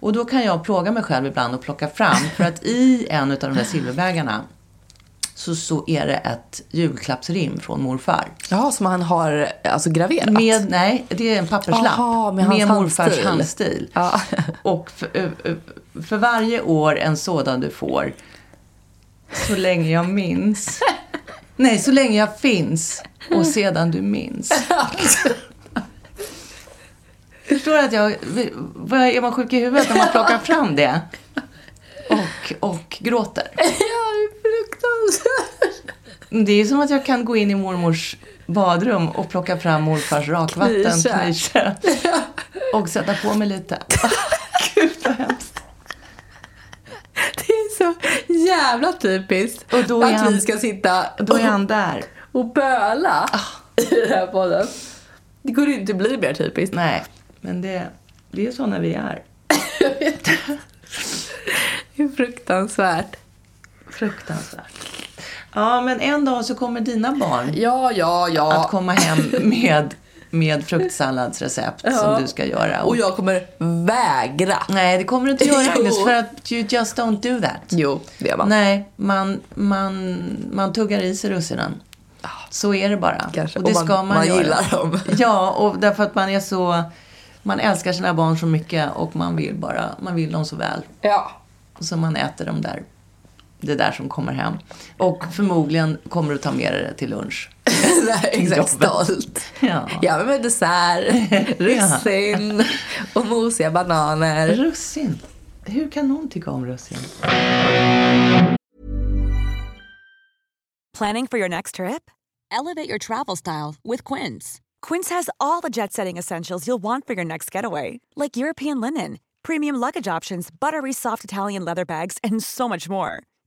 Och då kan jag plåga mig själv ibland och plocka fram. För att i en av de där silverbägarna så, så är det ett julklappsrim från morfar. Ja, som han har alltså, graverat? Med, nej, det är en papperslapp. Aha, med hans morfars handstil. handstil. Ja. Och för, ö- ö- för varje år en sådan du får. Så länge jag minns. (laughs) Nej, så länge jag finns. Och sedan du minns. (laughs) Förstår du att jag... Är man sjuk i huvudet när man plockar fram det? Och, och gråter. (laughs) Ja, det är fruktansvärt. Det är som att jag kan gå in i mormors badrum och plocka fram morfars rakvatten, Klyschor. klyschor. (laughs) Och sätta på mig lite. Gud vad hemskt. Så jävla typiskt Och då att han- vi ska sitta Då är han där. och böla (laughs) i den här podden. Det kunde ju inte bli mer typiskt. Nej, men det, det är så när vi är. (laughs) Det är fruktansvärt. Fruktansvärt. Ja, men en dag så kommer dina barn Ja, ja, ja. att komma hem med, med fruktsalladsrecept Ja. som du ska göra. Och jag kommer vägra. Nej, det kommer du inte göra. (laughs) Agnes, för att you just don't do that. Jo, det är man. Nej, man, man, man tuggar i sig russinen. Så är det bara. Kanske. Och det Och man- ska man, man göra. gillar dem. (laughs) Ja, och därför att man är så... Man älskar sina barn så mycket och man vill bara, man vill dem så väl. Ja. Så man äter dem där det där som kommer hem. Och förmodligen kommer du ta med dig det till lunch. (laughs) Nej, exakt. Stolt. Ja. (laughs) Ja, men med dessert, russin och mosiga bananer. Russin. Hur kan någon tycka om russin? Planning for your next trip? Elevate your travel style with Quince. Quince has all the jet setting essentials you'll want for your next getaway, like European linen, premium luggage options, buttery soft Italian leather bags, and so much more.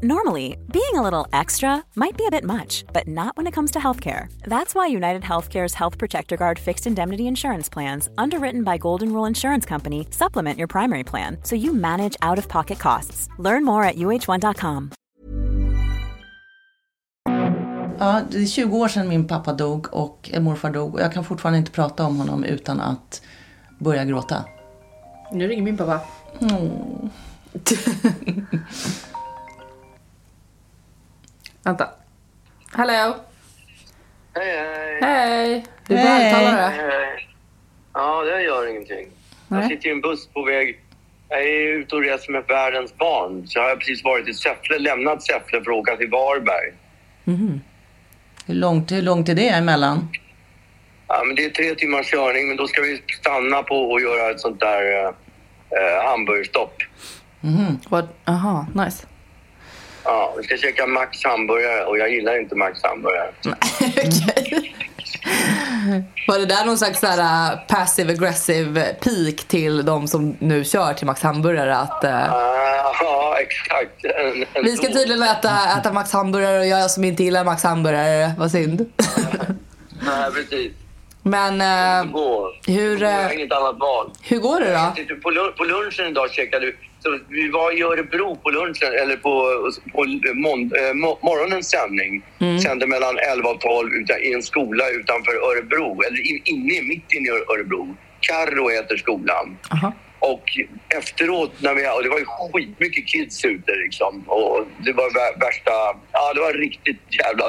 Normally, being a little extra might be a bit much, but not when it comes to healthcare. That's why United Healthcare's Health Protector Guard fixed indemnity insurance plans, underwritten by Golden Rule Insurance Company, supplement your primary plan so you manage out of pocket costs. Learn more at uh1.com. Ja, det är 20 år sedan min pappa dog och morfar dog och jag kan fortfarande inte prata om honom utan att börja gråta. Nu ringer min pappa. Mm. (laughs) Vänta. Hallå? Hej, hej. Hej! Du är Hej. högtalare. Hej. Ja, det gör ingenting. Jag Nej. sitter i en buss på väg. Jag är ute och reser med världens barn. Så jag har precis varit i Säffle, lämnat Säffle för att åka till Varberg. Hur långt, hur långt är det emellan? Ja, men det är tre timmars körning, men då ska vi stanna på och göra ett sånt där eh, eh, hamburgerstopp. Vad? Aha, nice. Ja, vi ska käka Max hamburgare och jag gillar inte Max hamburgare. (laughs) Okej. Var det där någon slags så här, uh, passive aggressive peak till de som nu kör till Max hamburgare? Att, uh, Ah, ja, exakt. En, en vi ska tydligen äta, äta Max hamburgare och jag som inte gillar Max hamburgare, vad synd. (laughs) Nej, precis. Men uh, Gå. hur, Jag har uh, inget annat val. hur går det då? På, lun- på lunchen idag käkade vi. Så vi var i Örebro på lunchen, eller på, på mon, eh, mo, morgonens sändning. Sände mellan 11 och 12 utan, i en skola utanför Örebro, eller in, inne, mitt inne i Örebro. Karro heter skolan. Aha. Och efteråt, när vi, och det var ju skitmycket kids ute liksom. Och det var vä- värsta, ja det var riktigt jävla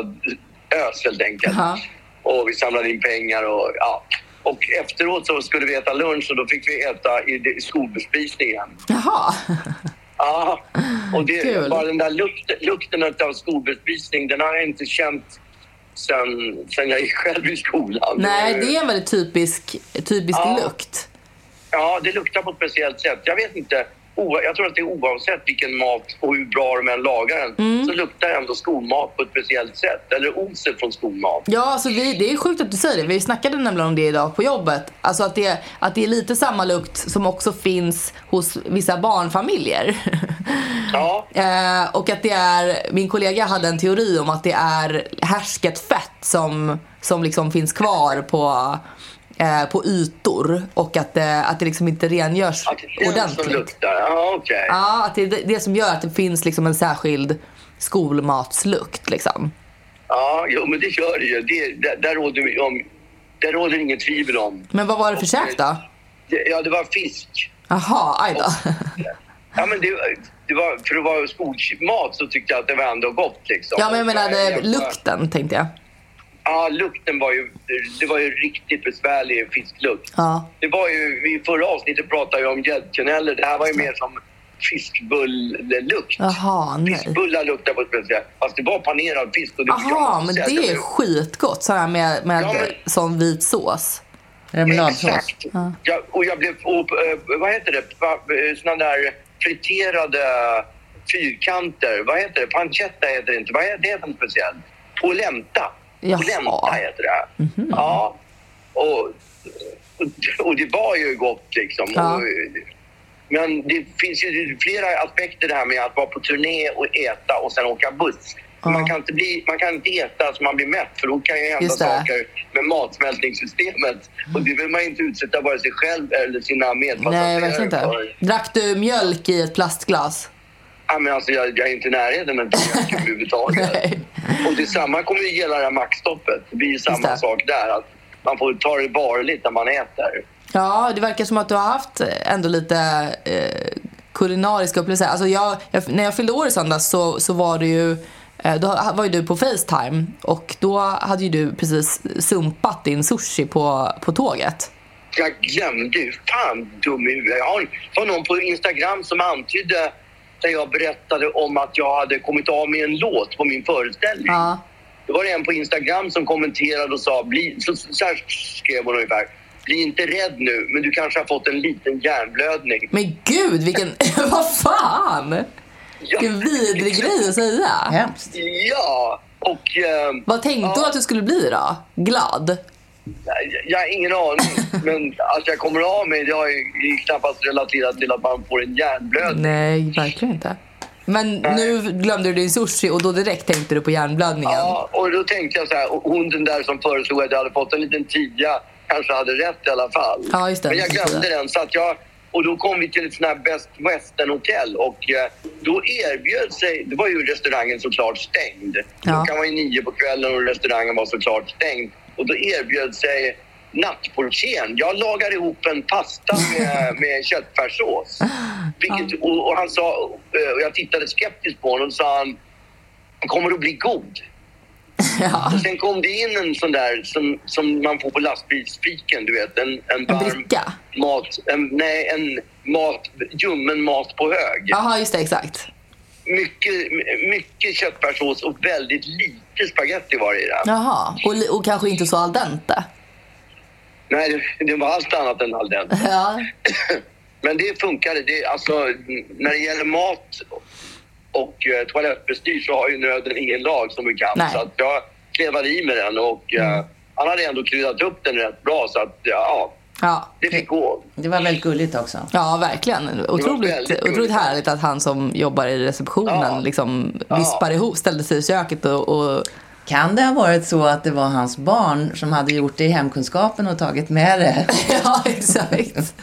ös helt enkelt. Aha. Och vi samlade in pengar och ja. Och efteråt så skulle vi äta lunch och då fick vi äta i skolbespisningen. Jaha. Ja, och det, Kul. bara den där lukten, lukten av skolbespisning, den har jag inte känt sen, sen jag gick själv i skolan. Nej, det är en väldigt typisk, typisk Ja. lukt. Ja, det luktar på ett speciellt sätt. Jag vet inte. Jag tror att det är oavsett vilken mat och hur bra de än lagar den Mm. så luktar ändå skolmat på ett speciellt sätt. Eller oset från skolmat. Ja, alltså vi, det är sjukt att du säger det. Vi snackade nämligen om det idag på jobbet. Alltså att det, att det är lite samma lukt som också finns hos vissa barnfamiljer. (laughs) Ja, eh, och att det är, min kollega hade en teori om att det är härsket fett som, som liksom finns kvar på, eh, på ytor och att det, att det liksom inte rengörs att det den som ordentligt. luktar. Ja, okej. Ja, att det är det, det som gör att det finns liksom en särskild skolmatslukt liksom. Ja, jo, men det gör det ju. Det, där, där, råder, om, där råder inget tvivel om. Men vad var det för käk då? Det, ja, det var fisk. Jaha, aj då. Ja, men det, det var, för att vara skolmat så tyckte jag att det var ändå gott. Liksom. Ja, men jag menade Jag- lukten tänkte jag. Ja, lukten var ju, det var ju riktigt besvärlig fisklukt. Ja. Det var ju, i förra avsnittet pratade jag om gäddkaneller. Det här var ju mer som fiskbulllukt. Jaha, nej. Fiskbullar luktar på ett speciellt sätt. Fast det var panerad fisk. Och det, Jaha, men det är skitgott så här med, med Ja, men- sån vit sås. Remouladsås. Exakt. Ja, och jag blev... Och, eh, vad heter det? Eh, Såna där friterade fyrkanter. Vad heter det? Pancetta heter det inte. Vad heter det speciellt? Polenta. Jaha. Polenta heter det. Mhm. Ja. Och, och, det var ju gott liksom. Ja. Och, men det finns ju flera aspekter det här med att vara på turné och äta och sen åka buss. Ja. Man, kan inte bli, man kan inte äta så man blir mätt för då kan ju hända saker med matsmältningssystemet. Och det vill man inte utsätta vare sig själv eller sina medpassagerare Nej, verkligen inte. för. Drack du mjölk i ett plastglas? Ja, men alltså, jag, jag är inte i närheten av mjölk överhuvudtaget. (laughs) Och detsamma kommer ju gälla det här maxstoppet. Det blir ju samma det. sak där. Att man får ta det varligt när man äter. Ja, det verkar som att du har haft ändå lite eh, kulinariska upplevelser. Alltså jag, jag, när jag fyllde år i söndags så, så var det ju eh, då var ju du på Facetime och då hade ju du precis sumpat din sushi på, på tåget. Jag glömde. Fan dum i huvudet. Jag har- Det var någon på Instagram som antydde när jag berättade om att jag hade kommit av med en låt på min föreställning. Ja. Då var det en på Instagram som kommenterade och sa, bli, så, så här skrev hon ungefär. Bli inte rädd nu, men du kanske har fått en liten hjärnblödning. Men gud, vilken... (laughs) vad fan! Ja, Vilken vidrig grej att säga. Hemskt. ja och eh, Vad tänkte du Ja. att du skulle bli då? Glad? Jag, har ingen aning. (laughs) men att jag kommer av mig, det har ju knappast relaterat till att man får en hjärnblödning. Nej, verkligen inte. Men nu glömde du din sushi och då direkt tänkte du på hjärnblödningen. Ja, och då tänkte jag så här, hon den där som föreslog att jag hade fått en liten tia kanske hade rätt i alla fall. Ja, just det. Men jag glömde den så att jag... Och då kom vi till ett sånt här Best Western-hotell och eh, då erbjöd sig... Det var ju restaurangen såklart stängd. Ja. Klockan var ju nio på kvällen och restaurangen var såklart stängd. Och då erbjöd sig nattportieren. Jag lagar ihop en pasta med, (laughs) med köttfärssås. Vilket, och, och han sa... eh, Och jag tittade skeptiskt på honom och sa han... Kommer att bli god. (laughs) Ja. Och sen kom det in en sån där som, som man får på lastbilsfiken, du vet. En, en En varm bricka? mat, en, nej, en mat, ljummen mat på hög. Jaha, just det, exakt. Mycket, mycket köttfärssås och väldigt lite spaghetti var det i den. Jaha, och, och kanske inte så al dente. Nej, det, det var allt annat än all den. Ja. (laughs) Men det funkade. Det, alltså, när det gäller mat och eh, toalettbestyr så har ju nöden ingen lag som bekant. Nej. Så att jag klevade i med den och eh, han hade ändå kryddat upp den rätt bra så att ja, Ja. det fick gå. Det var väldigt gulligt också. Ja, verkligen. Otroligt, otroligt härligt att han som jobbar i receptionen Ja. liksom Ja. vispade ihop, ställde sig i köket och... och Kan det ha varit så att det var hans barn som hade gjort det i hemkunskapen och tagit med det? (laughs) ja, exakt.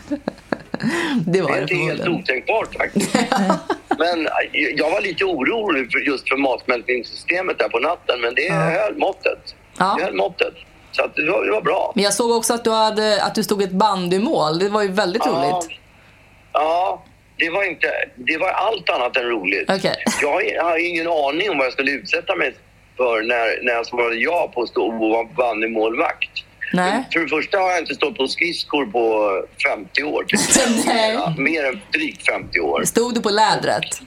Det var Det är det inte helt otänkbart faktiskt. (laughs) Men eh, jag var lite orolig för, just för matsmältningssystemet där på natten men det höll måttet. Ja. Det höll måttet. Så att det, var, det var bra. Men jag såg också att du, hade, att du stod ett bandymål. Det var ju väldigt Ja. roligt. Ja, det var, inte, det var allt annat än roligt. Okej. Jag har- ingen aning om vad jag skulle utsätta mig för när, när jag svarade ja på att stå och vara bandymålvakt. Nej. För det första har jag inte stått på skridskor på 50 år. Typ. (laughs) Mer än drygt 50 år. Stod du på lädret?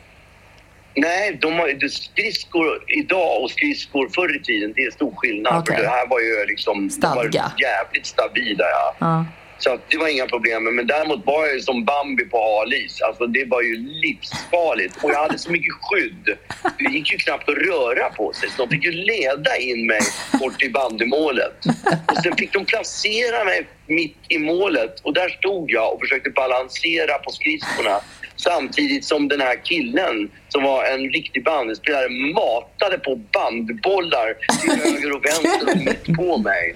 Nej, de har, skridskor idag och skridskor förr i tiden, det är stor skillnad. Okej. För det här var ju liksom... Stadga. jävligt stabila, ja. Ja. Så det var inga problem. Men däremot var jag ju som Bambi på halis. Alltså det var ju livsfarligt. Och jag hade så mycket skydd. Det gick ju knappt att röra på sig. Så de fick ju leda in mig bort till bandymålet. Och sen fick de placera mig mitt i målet. Och där stod jag och försökte balansera på skridskorna. Samtidigt som den här killen, som var en riktig bandyspelare, matade på bandbollar till höger och vänster och mitt på mig.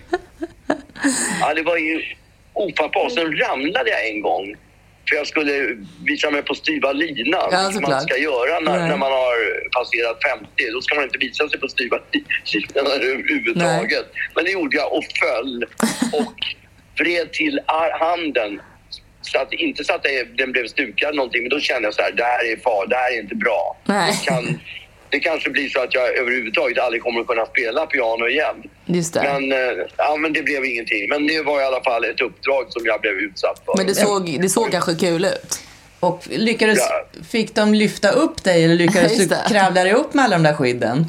Ja, det var ju ofattbart. Sen ramlade jag en gång. För jag skulle visa mig på styva linan. Ja, som man ska göra när, Nej. när man har passerat 50. Då ska man inte visa sig på styva linan överhuvudtaget. Men det gjorde jag och föll. Och vred till handen. Så att, inte så att det- den blev stukad någonting, men då kände jag så här, det här är far, det här är inte bra. Nej. Det, kan, det kanske blir så att jag överhuvudtaget aldrig kommer att kunna spela piano igen. Just det. Men, eh, ja, men det blev ingenting. Men det var i alla fall ett uppdrag som jag blev utsatt för. Men det såg, det såg kanske kul ut. Och lyckades, Ja. fick de lyfta upp dig eller lyckades du kravla dig upp med alla de där skydden?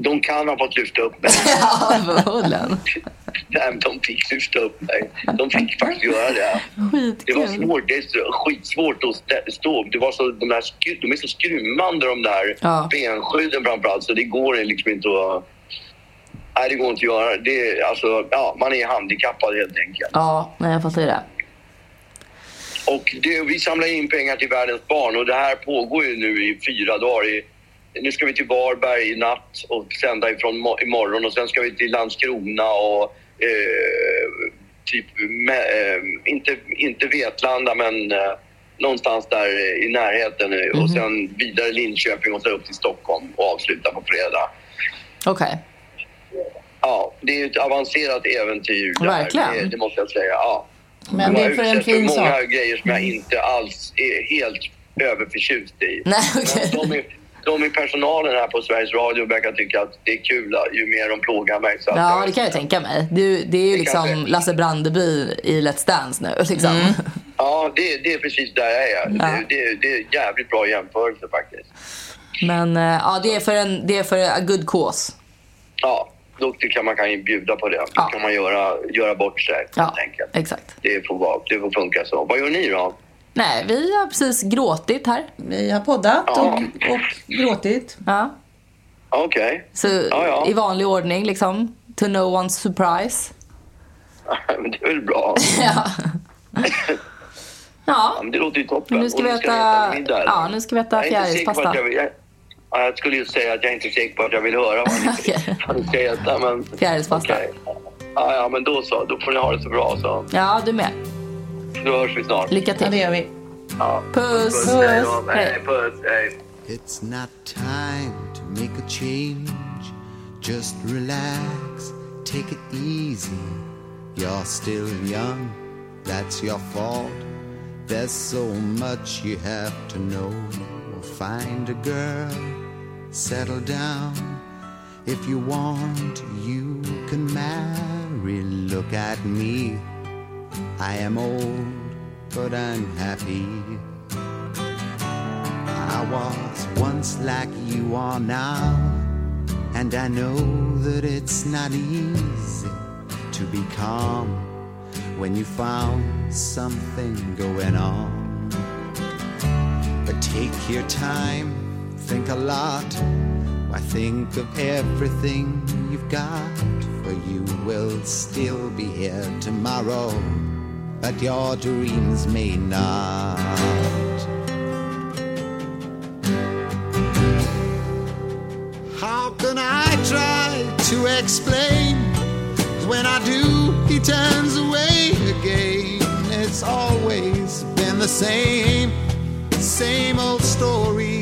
De kan ha fått lyfta upp mig. (laughs) Ja, förmodligen. Nej, de fick lyfta upp mig. De fick faktiskt göra det. Det var Skitkul. svårt. Det är skitsvårt att stå. Det var så, de, där, de är så skrymmande de där Ja. benskydden framförallt. Så det går liksom inte att... Nej, det går inte att göra. Det, alltså, ja, man är handikappad helt enkelt. Ja, nej, jag fattar det. Och det, vi samlar in pengar till världens barn och det här pågår ju nu i fyra dagar. I, nu ska vi till Varberg i natt och sända ifrån mo- imorgon och sen ska vi till Landskrona och eh, typ, med, eh, inte, inte Vetlanda men eh, någonstans där i närheten eh, och sen vidare Linköping och så upp till Stockholm och avsluta på fredag. Okej. Ja, ja, det är ett avancerat äventyr. Verkligen. Det, det måste jag säga. Ja. Men det är för en fin många sak. grejer som jag inte alls är helt överförtjust i. Nej. Men de, i, de i personalen här på Sveriges Radio verkar tycka att det är kul ju mer de plågar mig. Så Ja, det kan jag tänka mig. Du, det är ju Det liksom kanske- Lasse Brandeby i Let's Dance nu. Liksom. Ja, det, det är precis där jag är. Ja. Det, det, det är jävligt bra jämförelse faktiskt. Men eh, ja, det är för en, det är för a good cause. Ja, då kan man kan ju bjuda på det. Då Ja. kan man göra, göra bort sig Ja, helt enkelt. exakt. Det får, vara, det får funka så. Vad gör ni då? Nej, vi har precis gråtit här. Vi har poddat Ja. och, och gråtit. Ja. Okej. Så Ja, ja. i vanlig ordning liksom. To no one's surprise. (laughs) Men det är väl bra. (laughs) ja. (laughs) Ja, ja. men det låter ju toppen. Nu ska vi äta, middag, ja, nu ska vi äta är fjärilspasta. Ja, jag skulle ju säga att jag är inte säker på att jag vill höra vad ni, Okej. vad ni ska äta. Men... Fjärilspasta. Okej. Ja, ja, men då så. Då får ni ha det så bra så. Ja, du med. Då hörs vi snart. Lycka Ja, det gör vi. Ja. Puss. Puss. Hej då. Hej. Hej, Puss. Hej. It's not time to make a change. Just relax, take it easy. You're still young, that's your fault. There's so much you have to know. Find a girl, settle down. If you want, you can marry. Look at me. I am old, but I'm happy. I was once like you are now, and I know that it's not easy to be calm when you found something going on. But take your time, think a lot. Why think of everything you've got? For you will still be here tomorrow, but your dreams may not. How can I try to explain? when I do, he turns away again. It's always been the same, same old story.